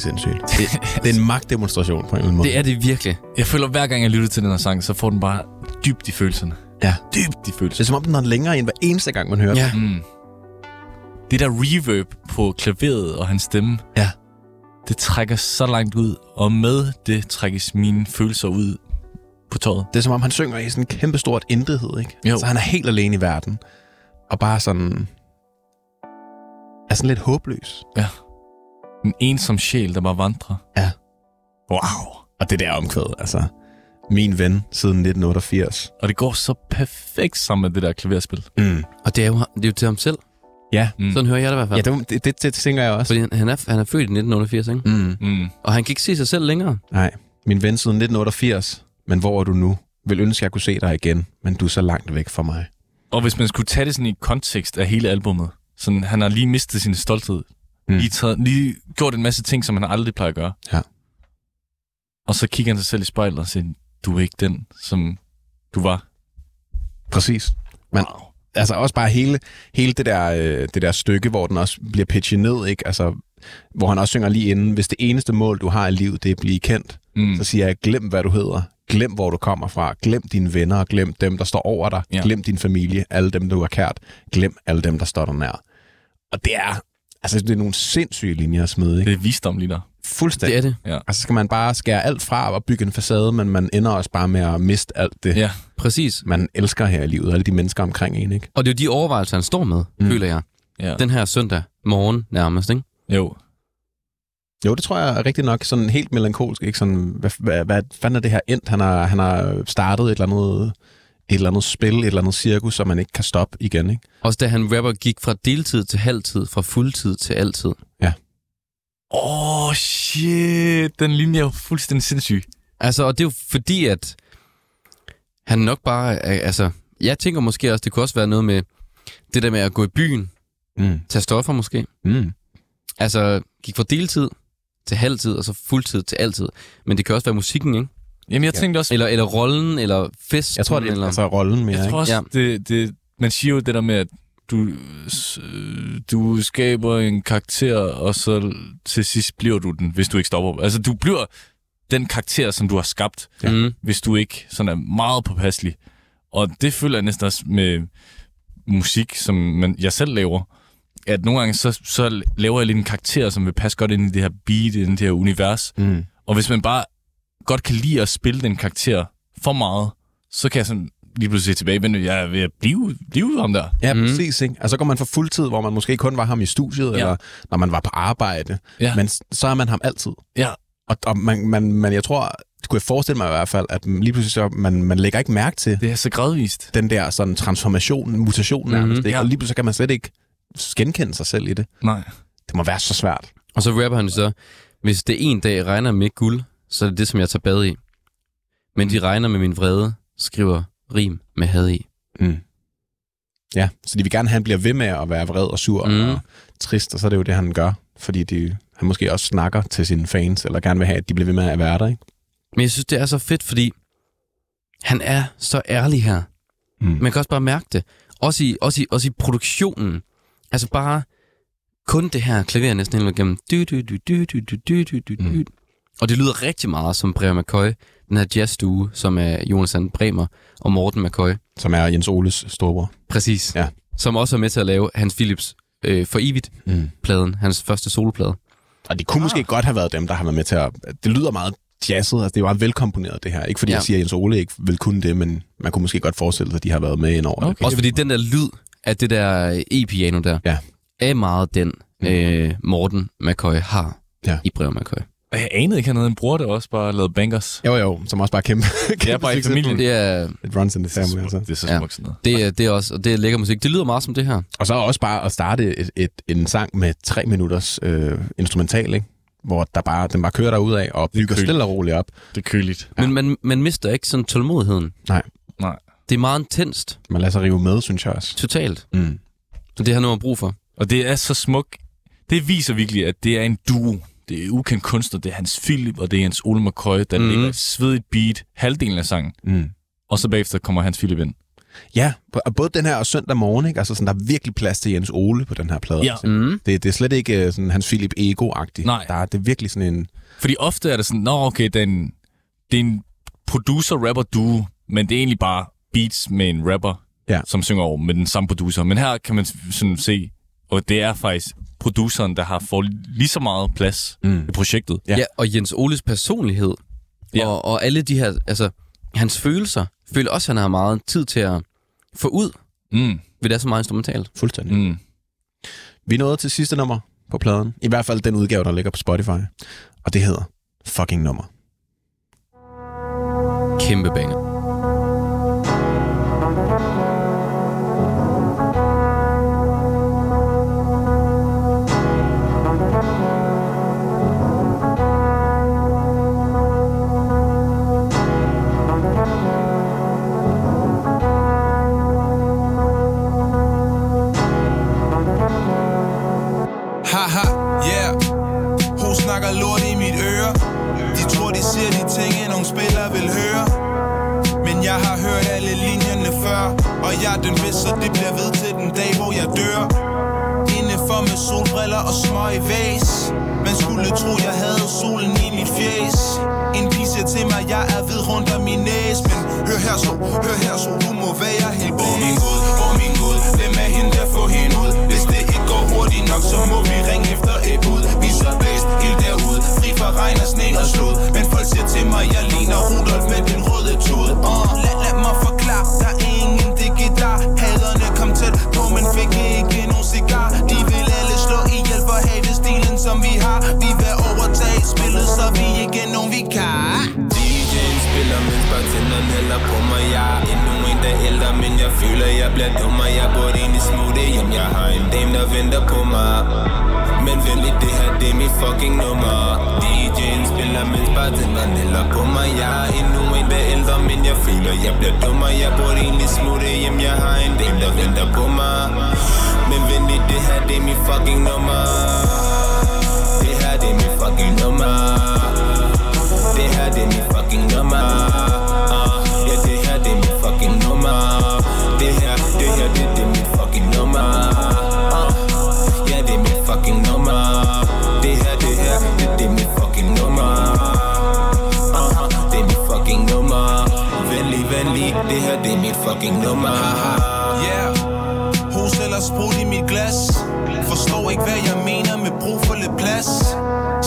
Sindssygt. Det, det er en magtdemonstration på en eller anden måde. Det er det virkelig. Jeg føler, hver gang jeg lytter til den her sang, så får den bare dybt i følelserne. Ja. Dybt i Det er følelserne. som om, den er længere end hver eneste gang, man hører Ja. den. Mm. Det der reverb på klaveret og hans stemme, Ja. det trækker så langt ud, og med det trækkes mine følelser ud på tøjet. Det er som om, han synger i sådan en kæmpestort intethed, ikke? Jo. Så han er helt alene i verden. Og bare sådan... Er sådan lidt håbløs. En ensom sjæl, der bare vandrer. Ja. Wow. Og det der omkvæd, altså... Min ven siden 1988. Og det går så perfekt sammen med det der klaverspil. Mm. Og det er jo, det er jo til ham selv. Ja. Mm. Sådan hører jeg det i hvert fald. Ja, det, det, det, det tænker jeg også. Fordi han, han, er, han er født i 1988, ikke? Mm. Mm. Og han kan ikke se sig selv længere. Nej, min ven siden 1988. Men hvor er du nu? Vil ønske, jeg kunne se dig igen, men du er så langt væk fra mig. Og hvis man skulle tage det sådan i kontekst af hele albummet, sådan, han har lige mistet sin stolthed. Mm. Lige, taget, lige gjort en masse ting, som han aldrig plejer at gøre. Ja. Og så kigger han sig selv i spejlet og siger, du er ikke den, som du var. Præcis. Men Wow. altså også bare hele, hele det, der, øh, det der stykke, hvor den også bliver pitchet ned, ikke? Altså, hvor han også synger lige inden, hvis det eneste mål, du har i livet, det er at blive kendt, Mm. så siger jeg, glem hvad du hedder, glem hvor du kommer fra, glem dine venner, glem dem, der står over dig, ja. Ja. glem din familie, alle dem, du har kært, glem alle dem, der står dig nær. Og det er, altså det er nogle sindssyge linjer at smide, ikke? Det er visdom lige der. Fuldstændig. Det er det. Ja. Altså skal man bare skære alt fra og bygge en facade, men man ender også bare med at miste alt det, Ja. Præcis. man elsker her i livet. Alle de mennesker omkring en, ikke? Og det er jo de overvejelser, han står med, mm. føler jeg. ja. Den her søndag morgen nærmest, ikke? Jo. Jo, det tror jeg er rigtig nok sådan helt melankolsk. Ikke? Sådan, hvad, hvad, hvad fanden er det her endt? Han har, han har startet et eller andet et eller andet spil, et eller andet cirkus, som man ikke kan stoppe igen. Ikke? Også da han rapper gik fra deltid til halvtid, fra fuldtid til altid. Åh, oh, shit. Den linje er jo fuldstændig sindssyg. Altså, og det er jo fordi, at han nok bare... Altså, jeg tænker måske også, det kunne også være noget med det der med at gå i byen, Mm. tage stoffer måske. Mm. Altså, gik fra deltid til halvtid, og så fuldtid til altid. Men det kan også være musikken, ikke? Jamen, jeg tænkte også... Eller, eller rollen, eller festen, Jeg tror, det er eller... altså rollen mere. Jeg tror Ikke? også, ja. det, det, man siger jo det der med, at du, øh, du skaber en karakter, og så til sidst bliver du den, hvis du ikke stopper. Altså, du bliver den karakter, som du har skabt, Ja. Mm. hvis du ikke sådan er meget påpasselig. Og det føler jeg næsten også med musik, som man, jeg selv laver, at nogle gange så, så laver jeg lidt en karakter, som vil passe godt ind i det her beat, ind i det her univers. Mm. Og hvis man bare godt kan lide at spille den karakter for meget, så kan jeg sådan lige pludselig se tilbage, men jeg er ved at blive, blive ham der. Ja, Mhm. mm. præcis. Ikke? Og så går man for fuldtid, hvor man måske kun var ham i studiet, ja. eller når man var på arbejde. Ja. Men så er man ham altid. Ja. Og, og man, man, man, jeg tror, det kunne jeg forestille mig i hvert fald, at lige pludselig så, man, man lægger ikke mærke til Det er så gradvist. den der sådan transformation, mutation nærmest. Mhm. Ikke? Ja. Og lige pludselig kan man slet ikke genkende sig selv i det. Nej. Det må være så svært. Og så rapper han så, hvis det en dag regner med guld, så er det det, som jeg tager bad i. Men de regner med min vrede, skriver rim med had i. Mm. Ja, så de vil gerne have, at han bliver ved med at være vred og sur Mm. og trist, og så er det jo det, han gør. Fordi de, han måske også snakker til sine fans, eller gerne vil have, at de bliver ved med at være der. Ikke? Men jeg synes, det er så fedt, fordi han er så ærlig her. Mm. Man kan også bare mærke det. Også i, også i, også i produktionen. Altså bare kun det her klaver næsten hele igennem. Du, du, du, du, du, du, du, du, du, du. Mm. Og det lyder rigtig meget som Bremer McCoy, den her jazzstue, som er Jonathan Bremer og Morten McCoy. Som er Jens Oles storebror. Præcis. Ja. Som også er med til at lave Hans Philips øh, For Evigt-pladen, Mm. hans første soloplade. Og det kunne måske godt have været dem, der har været med til at... Det lyder meget jazzet, altså det er meget velkomponeret det her. Ikke fordi Ja. jeg siger, at Jens Ole ikke vil kunne det, men man kunne måske godt forestille sig, at de har været med ind over Okay. det. Også fordi den der lyd af det der e-piano der, Ja. er meget den, Mm. øh, Morten McCoy har Ja. i Bremer McCoy. Og jeg anede ikke, at han havde en bror, der også bare lavede bangers. Jo, jo, som også bare kæmpe, kæmpe Det er bare i familien. Det er, It runs in the family, altså. Det er så Ja. smukt sådan noget. det, er, det er også og det er lækker musik. Det lyder meget som det her. Og så også bare at starte et, et, en sang med tre minutters øh, instrumental, ikke? hvor der bare, den bare kører derud af og bygger stille og roligt op. Det er køligt. Men man, man mister ikke sådan tålmodigheden. Nej, Nej. Det er meget intenst. man lader sig rive med, synes jeg også. Totalt. Mm. Og det har noget brug for. Og det er så smukt. Det viser virkelig, at det er en duo. Det er ukendt kunstner. Det er Hans Philip, og det er Jens Ole McCoy, der mm. ligger et svedigt beat, halvdelen af sangen. Mm. Og så bagefter kommer Hans Philip ind. Ja, og både den her og søndag morgen, ikke? Altså sådan, der er virkelig plads til Jens Ole på den her plade. Ja. Mm. Det, det er slet ikke øh, sådan hans Philip Ego-agtigt. Nej. Der er, det er virkelig sådan en... Fordi ofte er det sådan, nå okay, det er en, det er en producer-rapper-duo, men det er egentlig bare beats med en rapper, Ja. som synger over med den samme producer. Men her kan man sådan se, og det er faktisk produceren, der har fået lige så meget plads Mm. i projektet. Ja. Ja. og Jens Oles personlighed. Ja. Ja. Og, og alle de her, altså, hans følelser, føler også, at han har meget tid til at få ud, Mm. ved det er så meget instrumentalt. Fuldstændig. Mm. Vi nået til sidste nummer på pladen. I hvert fald den udgave, der ligger på Spotify. Og det hedder Fucking Nummer. Kæmpe banger. har den vidst, så det bliver ved til den dag, hvor jeg dør. Indenfor med solbriller og små i væs. Man skulle tro, jeg havde solen i mit fjes. En pige siger til mig, jeg er ved rundt om min næse Men hør her så, hør her så, du må være helt Hvor min Gud, hvor min Gud, det med hende der få hende ud? Hvis det ikke går hurtigt nok, så må vi ringe efter et bud. Vi så bedst helt derud, fri fra regn og sne og slud. Men folk siger til mig, jeg ligner Rudolf med den røde tud. Uh, lad, lad mig for der er ingen digitar Haderne kom tæt på, men fik ikke nogen cigar? De vil alle slå i hjælp og have stilen som vi har. Vi vil overtage spillet, så vi ikke er nogen vikar. DJ'en spiller, mens bartenderen hælder på mig. Jeg er endnu en, der ældre, men jeg føler, jeg bliver dummer Jeg burde egentlig smutte hjem, jeg har en dame, der venter på mig. Men venlig, det her, det er mit fucking nummer. DJ'en spiller, mens bartenderen hælder på mig. Jeg er endnu en, der ældre Men jeg føler, jeg bliver dummer Jeg burde egentlig smutte hjem Jeg har en del, der venter på mig. Men venlig, det her, det er mit fucking nummer. Det her, det er mit fucking nummer. Det her, det er mit fucking nummer. Mit fucking nummer. Yeah. Hos eller sprut i mit glas. Forstår ikke hvad jeg mener med brug for lidt plads.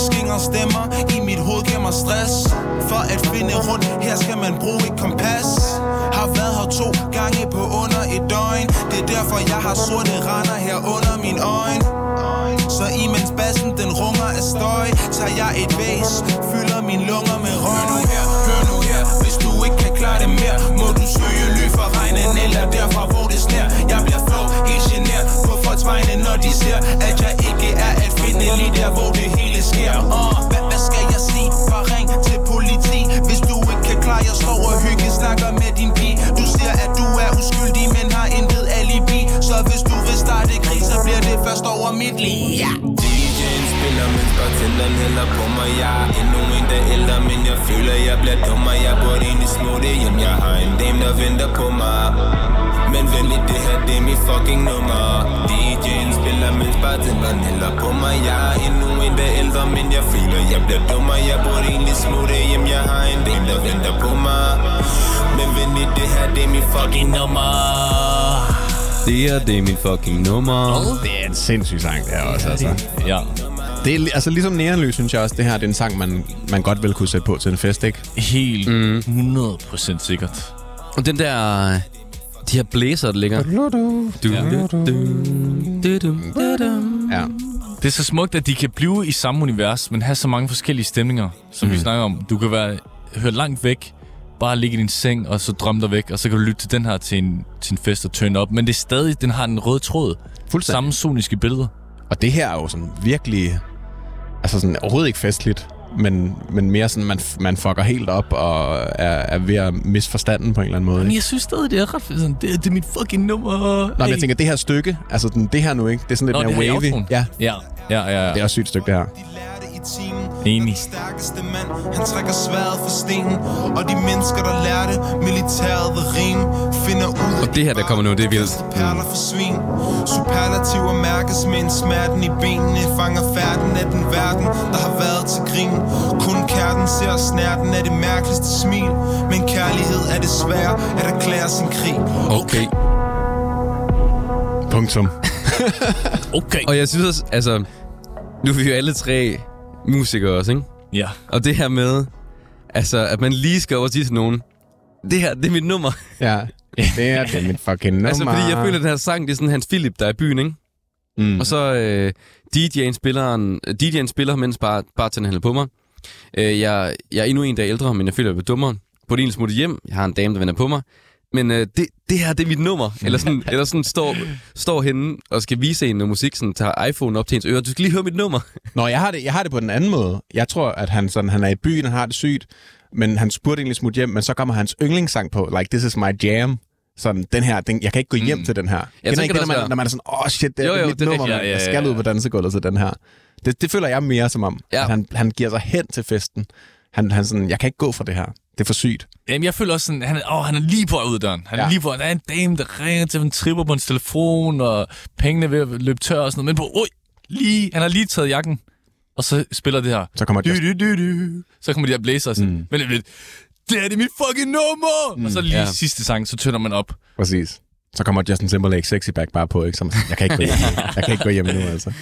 Skinger stemmer i mit hoved giver mig stress. For at finde rundt, her skal man bruge et kompas. Har været her to gange på under et døgn. Det er derfor jeg har sorte render her under min øjne. Så imens bassen den runger af støj Tager jeg et væs, fylder min lunger med røg Hør nu her, hør nu her. Hvis du ikke kan klare det mere må du søge ly for regnen Eller derfra hvor det sner. Jeg bliver flov, helt genert På folks vegne når de ser At jeg ikke er at finde lige der hvor det hele sker. Uh, hvad, hvad skal jeg sige? Bare ring til politi. Hvis du ikke kan klare jeg står og hygge Snakker med din pige. Du siger at du er uskyldig Men har intet alibi. Så hvis du vil starte krig Så bliver det først over mit liv. Yeah. Spiller, mens bartenderen hælder på mig Jeg er endnu en, der er ældre, men jeg føler, jeg bliver dummere. Jeg burde egentlig smutte hjem, jeg har en dame, der venter på mig. Men venligt, det her, det er mit fucking nummer. DJ'en spiller, mens bartenderen hælder på mig Jeg er endnu en, der er ældre, men jeg føler, jeg bliver dummere. Jeg burde egentlig smutte hjem, jeg har en dame, der venter på mig. Men venligt, det her, det er mit fucking nummer. Det her, det er min fucking nummer. Det er en sindssyg sang, det her også, altså. Ja. Det er altså ligesom Neonlys, synes jeg også, det her det er en sang, man, man godt vil kunne sætte på til en fest, ikke? Helt mm. 100% sikkert. Og den der... De her blæser, der ligger. Ja. Det er så smukt, at de kan blive i samme univers, men have så mange forskellige stemninger, som mm. vi snakker om. Du kan være hørt langt væk, bare ligge i din seng, og så drømme dig væk, og så kan du lytte til den her til en, til en fest og turn op. Men det er stadig, den har en rød tråd. Fuldstændig. Samme soniske billeder. Og det her er jo sådan virkelig... Altså sådan overhovedet ikke festligt, men, men mere sådan, man, man fucker helt op og er, er ved at miste forstanden på en eller anden måde. Men jeg synes stadig, det er ret. Sådan, det, det er mit fucking nummer. Nå, men jeg tænker, det her stykke, altså den, det her nu, ikke? Det er sådan lidt Nå, mere wavy. Ja, Ja, ja, ja. ja. det er også et sygt stykke, det her. Enig. stærkeste mand Han trækker sværet for stenen Og de mennesker der lærte militæret ved rim Finder ud Og det her, der kommer nu, det er vildt. Perler for svin Superlativer mærkes med en smerten i benene Fanger færden af den verden, der har været til grin Kun kærten ser snærten af det mærkeligste smil Men kærlighed er det svære at erklære sin krig Okay. Punktum. Okay. Og jeg synes også, altså... Nu er vi jo alle tre musikere også, ikke? Ja. Og det her med, altså, at man lige skal over og sige til nogen, det her, det er mit nummer. Ja, det er, det er mit fucking nummer. Altså, fordi jeg føler, at den her sang, det er sådan Hans Philip, der er i byen, ikke? Mm. Og så øh, DJ'en spiller, DJ'en spiller, mens bare, bare tænder hælder på mig. Øh, jeg, jeg er endnu en dag ældre, men jeg føler, at jeg bliver dummere. På det ene smutte hjem, jeg har en dame, der vender på mig. Men øh, det, det her, det er mit nummer. Eller sådan, eller sådan står, står henne og skal vise en noget musik, sådan tager iPhone op til ens øre. Du skal lige høre mit nummer. Nå, jeg har, det, jeg har det på den anden måde. Jeg tror, at han, sådan, han er i byen, han har det sygt, men han spurgte egentlig smut hjem, men så kommer hans yndlingssang på, like, this is my jam. Sådan, den her, den, jeg kan ikke gå hjem mm. til den her. Ja, Kender ikke når man, når man er sådan, åh oh, shit, det er Jo, jo, mit det er nummer, rigtigt. man. Ja, ja, jeg skal ja. ud på dansegulvet til den her. Det, det føler jeg mere som om, Ja. at han, han giver sig hen til festen. Han, han sådan, jeg kan ikke gå fra det her. Det er for sygt. Jamen, jeg føler også sådan, han, er- åh, han er lige på ud døren. Han er Ja. lige på, der er en dame, der ringer til, han tripper på hans telefon, og pengene er ved at løbe tør og sådan noget. Men på, oj, lige, han har lige taget jakken, og så spiller det her. Så kommer Du, du, du, du. Så kommer de her blæser og sådan, mm. men det er lidt, det er det mit fucking nummer! Mm, og så lige ja. sidste sang, så tønder man op. Præcis. Så kommer Justin Timberlake sexy back bare på, ikke? Som, jeg kan ikke gå hjem. jeg kan ikke gå hjem nu, altså.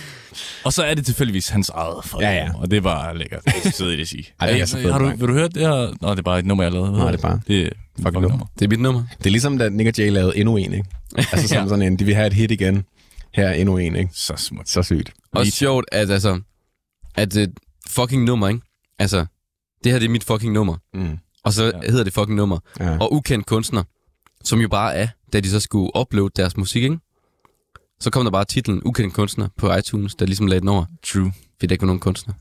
Og så er det tilfældigvis hans eget fucking Ja, ja. og det er bare lækkert. Det er sødt at sige. Ej, det er så fedt, har du, vil du høre det her? Nå, det er bare et nummer, jeg lavede. Nå, det er bare det er fucking nummer. nummer. Det er mit nummer. Det er ligesom, da Nick og Jay lavede endnu en, ikke? Altså som Ja. sådan en, de vil have et hit igen. Her er endnu en, ikke? Så smukt. Så sygt. Og sjovt, at altså, at et fucking nummer, ikke? Altså, det her det er mit fucking nummer. Mm. Og så ja. hedder det fucking nummer. Ja. Og ukendt kunstner, som jo bare er, da de så skulle uploade deres musik, ikke? Så kom der bare titlen Ukendt kunstner på iTunes, der ligesom lagde den over, True. fordi der ikke var nogen kunstner.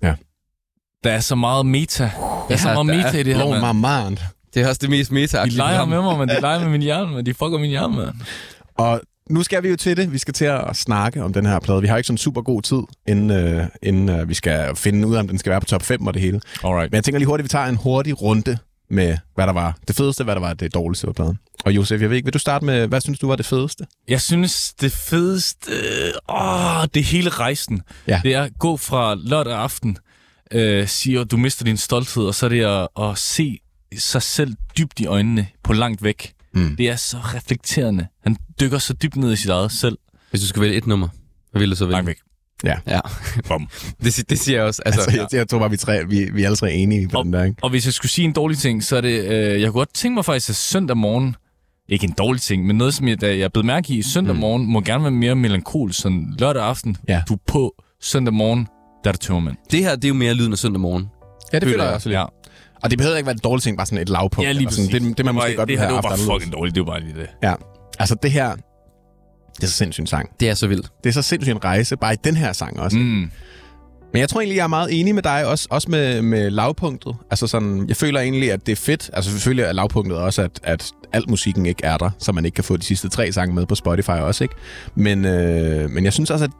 Der er så meget meta. Der er så Ja, meget der meta i det her, mand. Det er også det mest meta De leger med mig, men de leger med min hjerne, men de fucker min hjerne, mand. Og nu skal vi jo til det. Vi skal til at snakke om den her plade. Vi har ikke sådan super god tid, inden, øh, inden øh, vi skal finde ud af, om den skal være på top 5 og det hele. Alright. Men jeg tænker lige hurtigt, at vi tager en hurtig runde med, hvad der var det fedeste, hvad der var det dårligste ved pladen. Og Josef, jeg ved ikke, vil du starte med, hvad synes du var det fedeste? Jeg synes, det fedeste... Åh, det er hele rejsen. Ja. Det er at gå fra lørdag aften, øh, siger, at du mister din stolthed, og så er det at, at se sig selv dybt i øjnene på langt væk. Mm. Det er så reflekterende. Han dykker så dybt ned i sit eget selv. Hvis du skal vælge et nummer, hvad vil du så vælge? Langt væk. Ja, Bum. det, si- det siger jeg også. Altså, Altså, jeg, jeg tror bare, vi, tre, vi, vi er alle tre enige på Og- den der, ikke? Og hvis jeg skulle sige en dårlig ting, så er det... Øh, jeg kunne godt tænke mig faktisk, at søndag morgen... Ikke en dårlig ting, men noget, som jeg, da jeg blev mærke i søndag morgen, må gerne være mere melankolisk. Sådan lørdag aften, Ja. du er på søndag morgen, der er det tømmermænd. det her, det er jo mere lyden af søndag morgen. Ja, det føler jeg også lidt. Ja. Og det behøver ikke være et dårligt ting, bare sådan et lavpunkt. Ja, lige eller sådan. præcis. Det, det man måske var, godt det her, det var bare fucking dårligt. Det var bare lige det. Ja, altså det her, det er så sindssygt en sang. Det er så vildt. Det er så sindssygt en rejse, bare i den her sang også. Mm. Men jeg tror egentlig, jeg er meget enig med dig, også, også med, med lavpunktet. Altså sådan, jeg føler egentlig, at det er fedt. Altså selvfølgelig er lavpunktet også, at, at al musikken ikke er der, så man ikke kan få de sidste tre sange med på Spotify også, ikke? Men, øh, men jeg synes også, at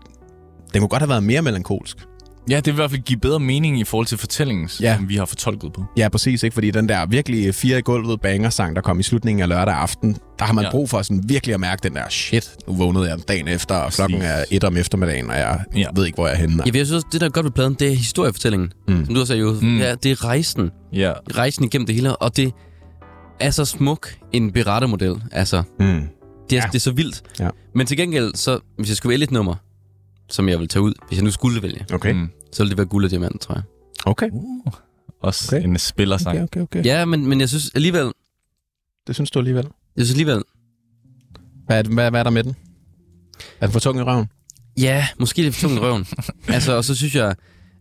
den kunne godt have været mere melankolsk. Ja, det vil i hvert fald give bedre mening i forhold til fortællingen, Ja. som vi har fortolket på. Ja, præcis, ikke? Fordi den der virkelig fire i gulvet banger-sang, der kom i slutningen af lørdag aften, der har man ja. Brug for sådan virkelig at mærke den der, shit, nu vågnede jeg dagen efter, og klokken er et om eftermiddagen, og jeg Ja. ved ikke, hvor jeg er henne. Ja, jeg synes også, det der er godt ved pladen, det er historiefortællingen. Mm. Som du har sagt, jo. Mm. Ja, det er rejsen. Ja. Rejsen igennem det hele, og det er så smuk en berettermodel. Altså, Mm. det er, ja. det er så vildt. Ja. Men til gengæld, så, hvis jeg skulle vælge et nummer, som jeg vil tage ud, hvis jeg nu skulle vælge, Okay. Mm. så ville det være Guld og Diamant, tror jeg. Okay. Uh. Også Okay. en spillersang. Okay, okay, okay. Ja, men, men jeg synes alligevel, Det synes du alligevel. jeg synes alligevel, Hvad er, hvad, hvad er der med den? Er den for tung i røven? ja, måske lidt for tung i røven. altså, og så synes jeg,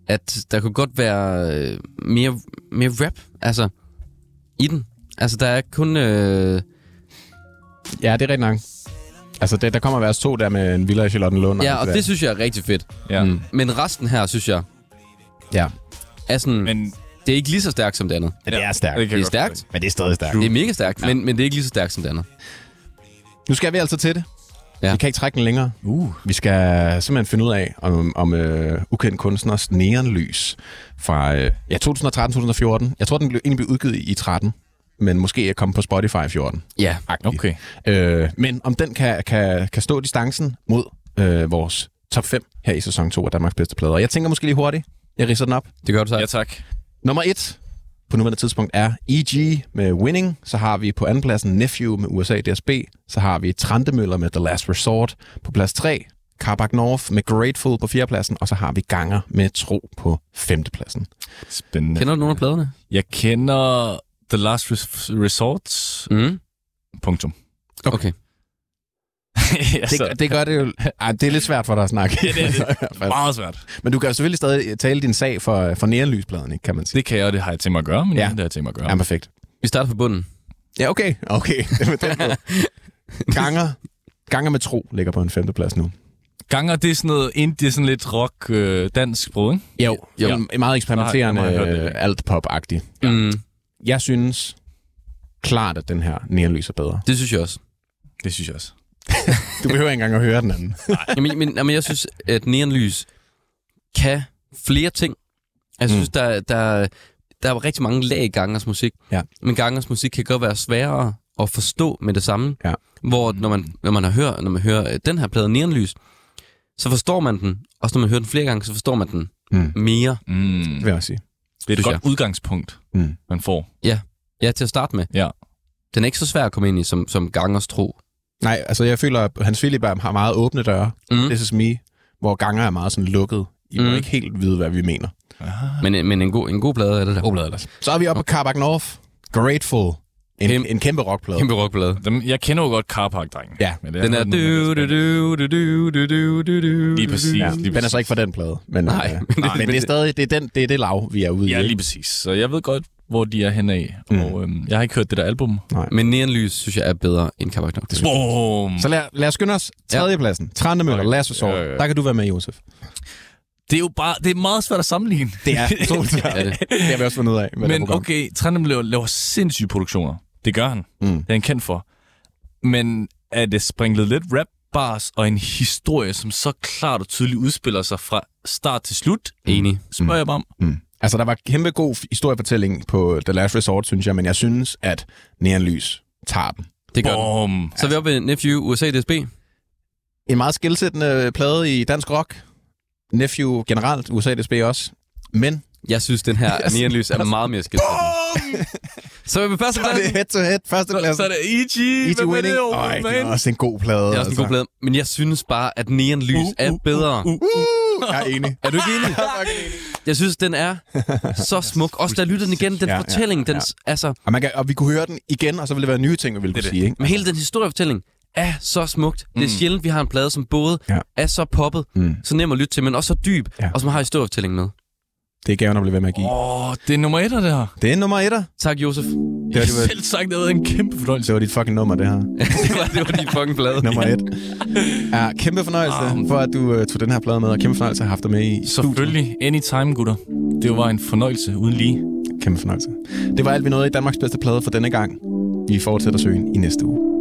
at der kunne godt være øh, mere, mere rap, altså, i den. Altså, der er kun... Øh, Ja, det er rigtig nok. Altså, det, der kommer vers 2 der med en villa i Charlottenlund. ja, og der. det synes jeg er rigtig fedt. Ja. Mm. Men resten her, synes jeg, Ja. er sådan... Men, det er ikke lige så stærkt som det andet. Men det er stærkt. det Det er stærkt. Men det er stadig stærkt. Det er mega stærkt, ja. men, men det er ikke lige så stærkt som det andet. Nu skal vi altså til det. Ja. Vi kan ikke trække den længere. Uh. Vi skal simpelthen finde ud af, om, om uh, ukendt kunstners neonlys fra uh, ja, 2013-2014. Jeg tror, den blev, egentlig blev udgivet i 13, men måske er kommet på Spotify i 14. Ja. Okay. Øh, men om den kan, kan, kan stå distancen mod øh, vores top 5 her i sæson 2 af Danmarks bedste plader. Jeg tænker måske lige hurtigt. Jeg ridser den op. Det gør du så. Ja, tak. Nummer 1 på nuværende tidspunkt er EG med Winning. Så har vi på andenpladsen Nephew med USA DSB. Så har vi Trandemøller med The Last Resort på plads 3. Carbac North med Grateful på fjerdepladsen. Og så har vi Ganger med Tro på femtepladsen. Spændende. Kender du nogle af pladerne? Jeg kender The Last Res- Resort. Mm. Punktum. Okay. altså, Det, det gør det jo... Ej, det er lidt svært for dig at snakke. Ja, det er det. Meget svært. Men du kan jo selvfølgelig stadig tale din sag for, for neonlyspladen, ikke, kan man sige. Det kan jeg, og det har jeg tænkt mig at gøre, men Ja. det har jeg tænkt mig at gøre. Ja, perfekt. Vi starter fra bunden. Ja, okay. Okay. Ganger, Ganger med Tro ligger på en femteplads nu. Ganger, det er sådan noget indie, sådan lidt rock, øh, dansk sprog, ikke? Jo, jo. Ja. Meget eksperimenterende, øh, alt-pop-agtig. Ja. Mm. Jeg synes klart, at den her neonlys er bedre. Det synes jeg også. Det synes jeg også. Du behøver ikke engang at høre den anden. Jamen, men, jamen, jeg synes, at neonlys kan flere ting. Jeg synes, mm. der, der, der er rigtig mange lag i Gangers musik. Ja. Men Gangers musik kan godt være sværere at forstå med det samme. Ja. Hvor når man, når man, har hørt, når man hører øh, den her plade Neonlys, så forstår man den. Og når man hører den flere gange, så forstår man den Mm. mere. Mm. Det vil jeg også sige. Det er et godt udgangspunkt, Mm. man får. Ja, til at starte med. Ja. Den er ikke så svær at komme ind i, som, som Gangers tro. Nej, altså jeg føler, at Hans Philip har meget åbne døre. Mm. This is me. Hvor Ganger er meget sådan lukket. I må Mm. ikke helt vide, hvad vi mener. Men, men en, god, en god plade er det der. God plade, Så er vi oppe på Carbac North. Grateful. En, Kæmpe- en kæmpe rockplade. Kæmpe rockplade. Dem, jeg kender jo godt Carpark-drengen. Ja, men det Den er... Du, du, du, du, du, du, du, du, Lige præcis. Ja, lige den er så ikke fra den plade. Men, Nej, øh, men det- men, men det er stadig det, er den, det er det lav, vi er ude i. Ja, lige præcis. Så jeg ved godt, hvor de er henne af. Mm. Og øhm, jeg har ikke hørt det der album. Men Neonlys synes jeg er bedre end Nok. Boom! Så lad, lad os skynde os. Tredjepladsen. Trandemøller, okay. Lasse Sår. Ja, ja, ja. Der kan du være med, Josef. Det er jo bare, det er meget svært at sammenligne. Det er så svært. Ja, det. Det har vi også fundet ud af. Med det Men program. okay, Trandem laver, laver sindssyge produktioner. Det gør han. Mm. Det er han kendt for. Men er det sprinklet lidt rap bars og en historie, som så klart og tydeligt udspiller sig fra start til slut? Enig. Spørger jeg bare om. Mm. Altså, der var kæmpe god historiefortælling på The Last Resort, synes jeg, men jeg synes, at Neonlys tager den. Det gør den. Boom. Så er vi oppe ved Nephew USA DSB. En meget skilsættende plade i dansk rock. Nephew generelt, USA DSB også. Men Jeg synes, den her Neonlys er meget mere Så er vi på første så er det head to head, første plads. Så er det E.G. Er Winning. Øj, det er også en god plade. Det er også en god plade. Men jeg synes bare, at Neonlys er bedre. Uh, jeg er enig. Er du ikke enig? Jeg synes, den er så smuk. Også da jeg lyttede den igen, den Ja, ja, fortælling, den, ja. altså, Og, man kan, og vi kunne høre den igen, og så ville det være nye ting, vi ville kunne sige. Ikke? men hele den historiefortælling er så smukt. Det er sjældent, vi har en plade, som både Ja. er så poppet, Mm. så nem at lytte til, men også så dyb, Ja. og som har historiefortælling med. Det er gaven at blive ved med at give. Åh, oh, det er nummer et af det her. Det er nummer etter. Tak, Josef. Det var, det, var, selv sagt, det været en kæmpe fornøjelse. det var dit fucking nummer, det her. det, var, det var din fucking plade. Nummer et. Ja, kæmpe fornøjelse for, at du uh, tog den her plade med, og kæmpe fornøjelse at have haft dig med i studiet. Selvfølgelig. Anytime, gutter. Det var en fornøjelse uden lige. Kæmpe fornøjelse. Det var alt, vi nåede i Danmarks bedste plade for denne gang. Vi fortsætter søgen i næste uge.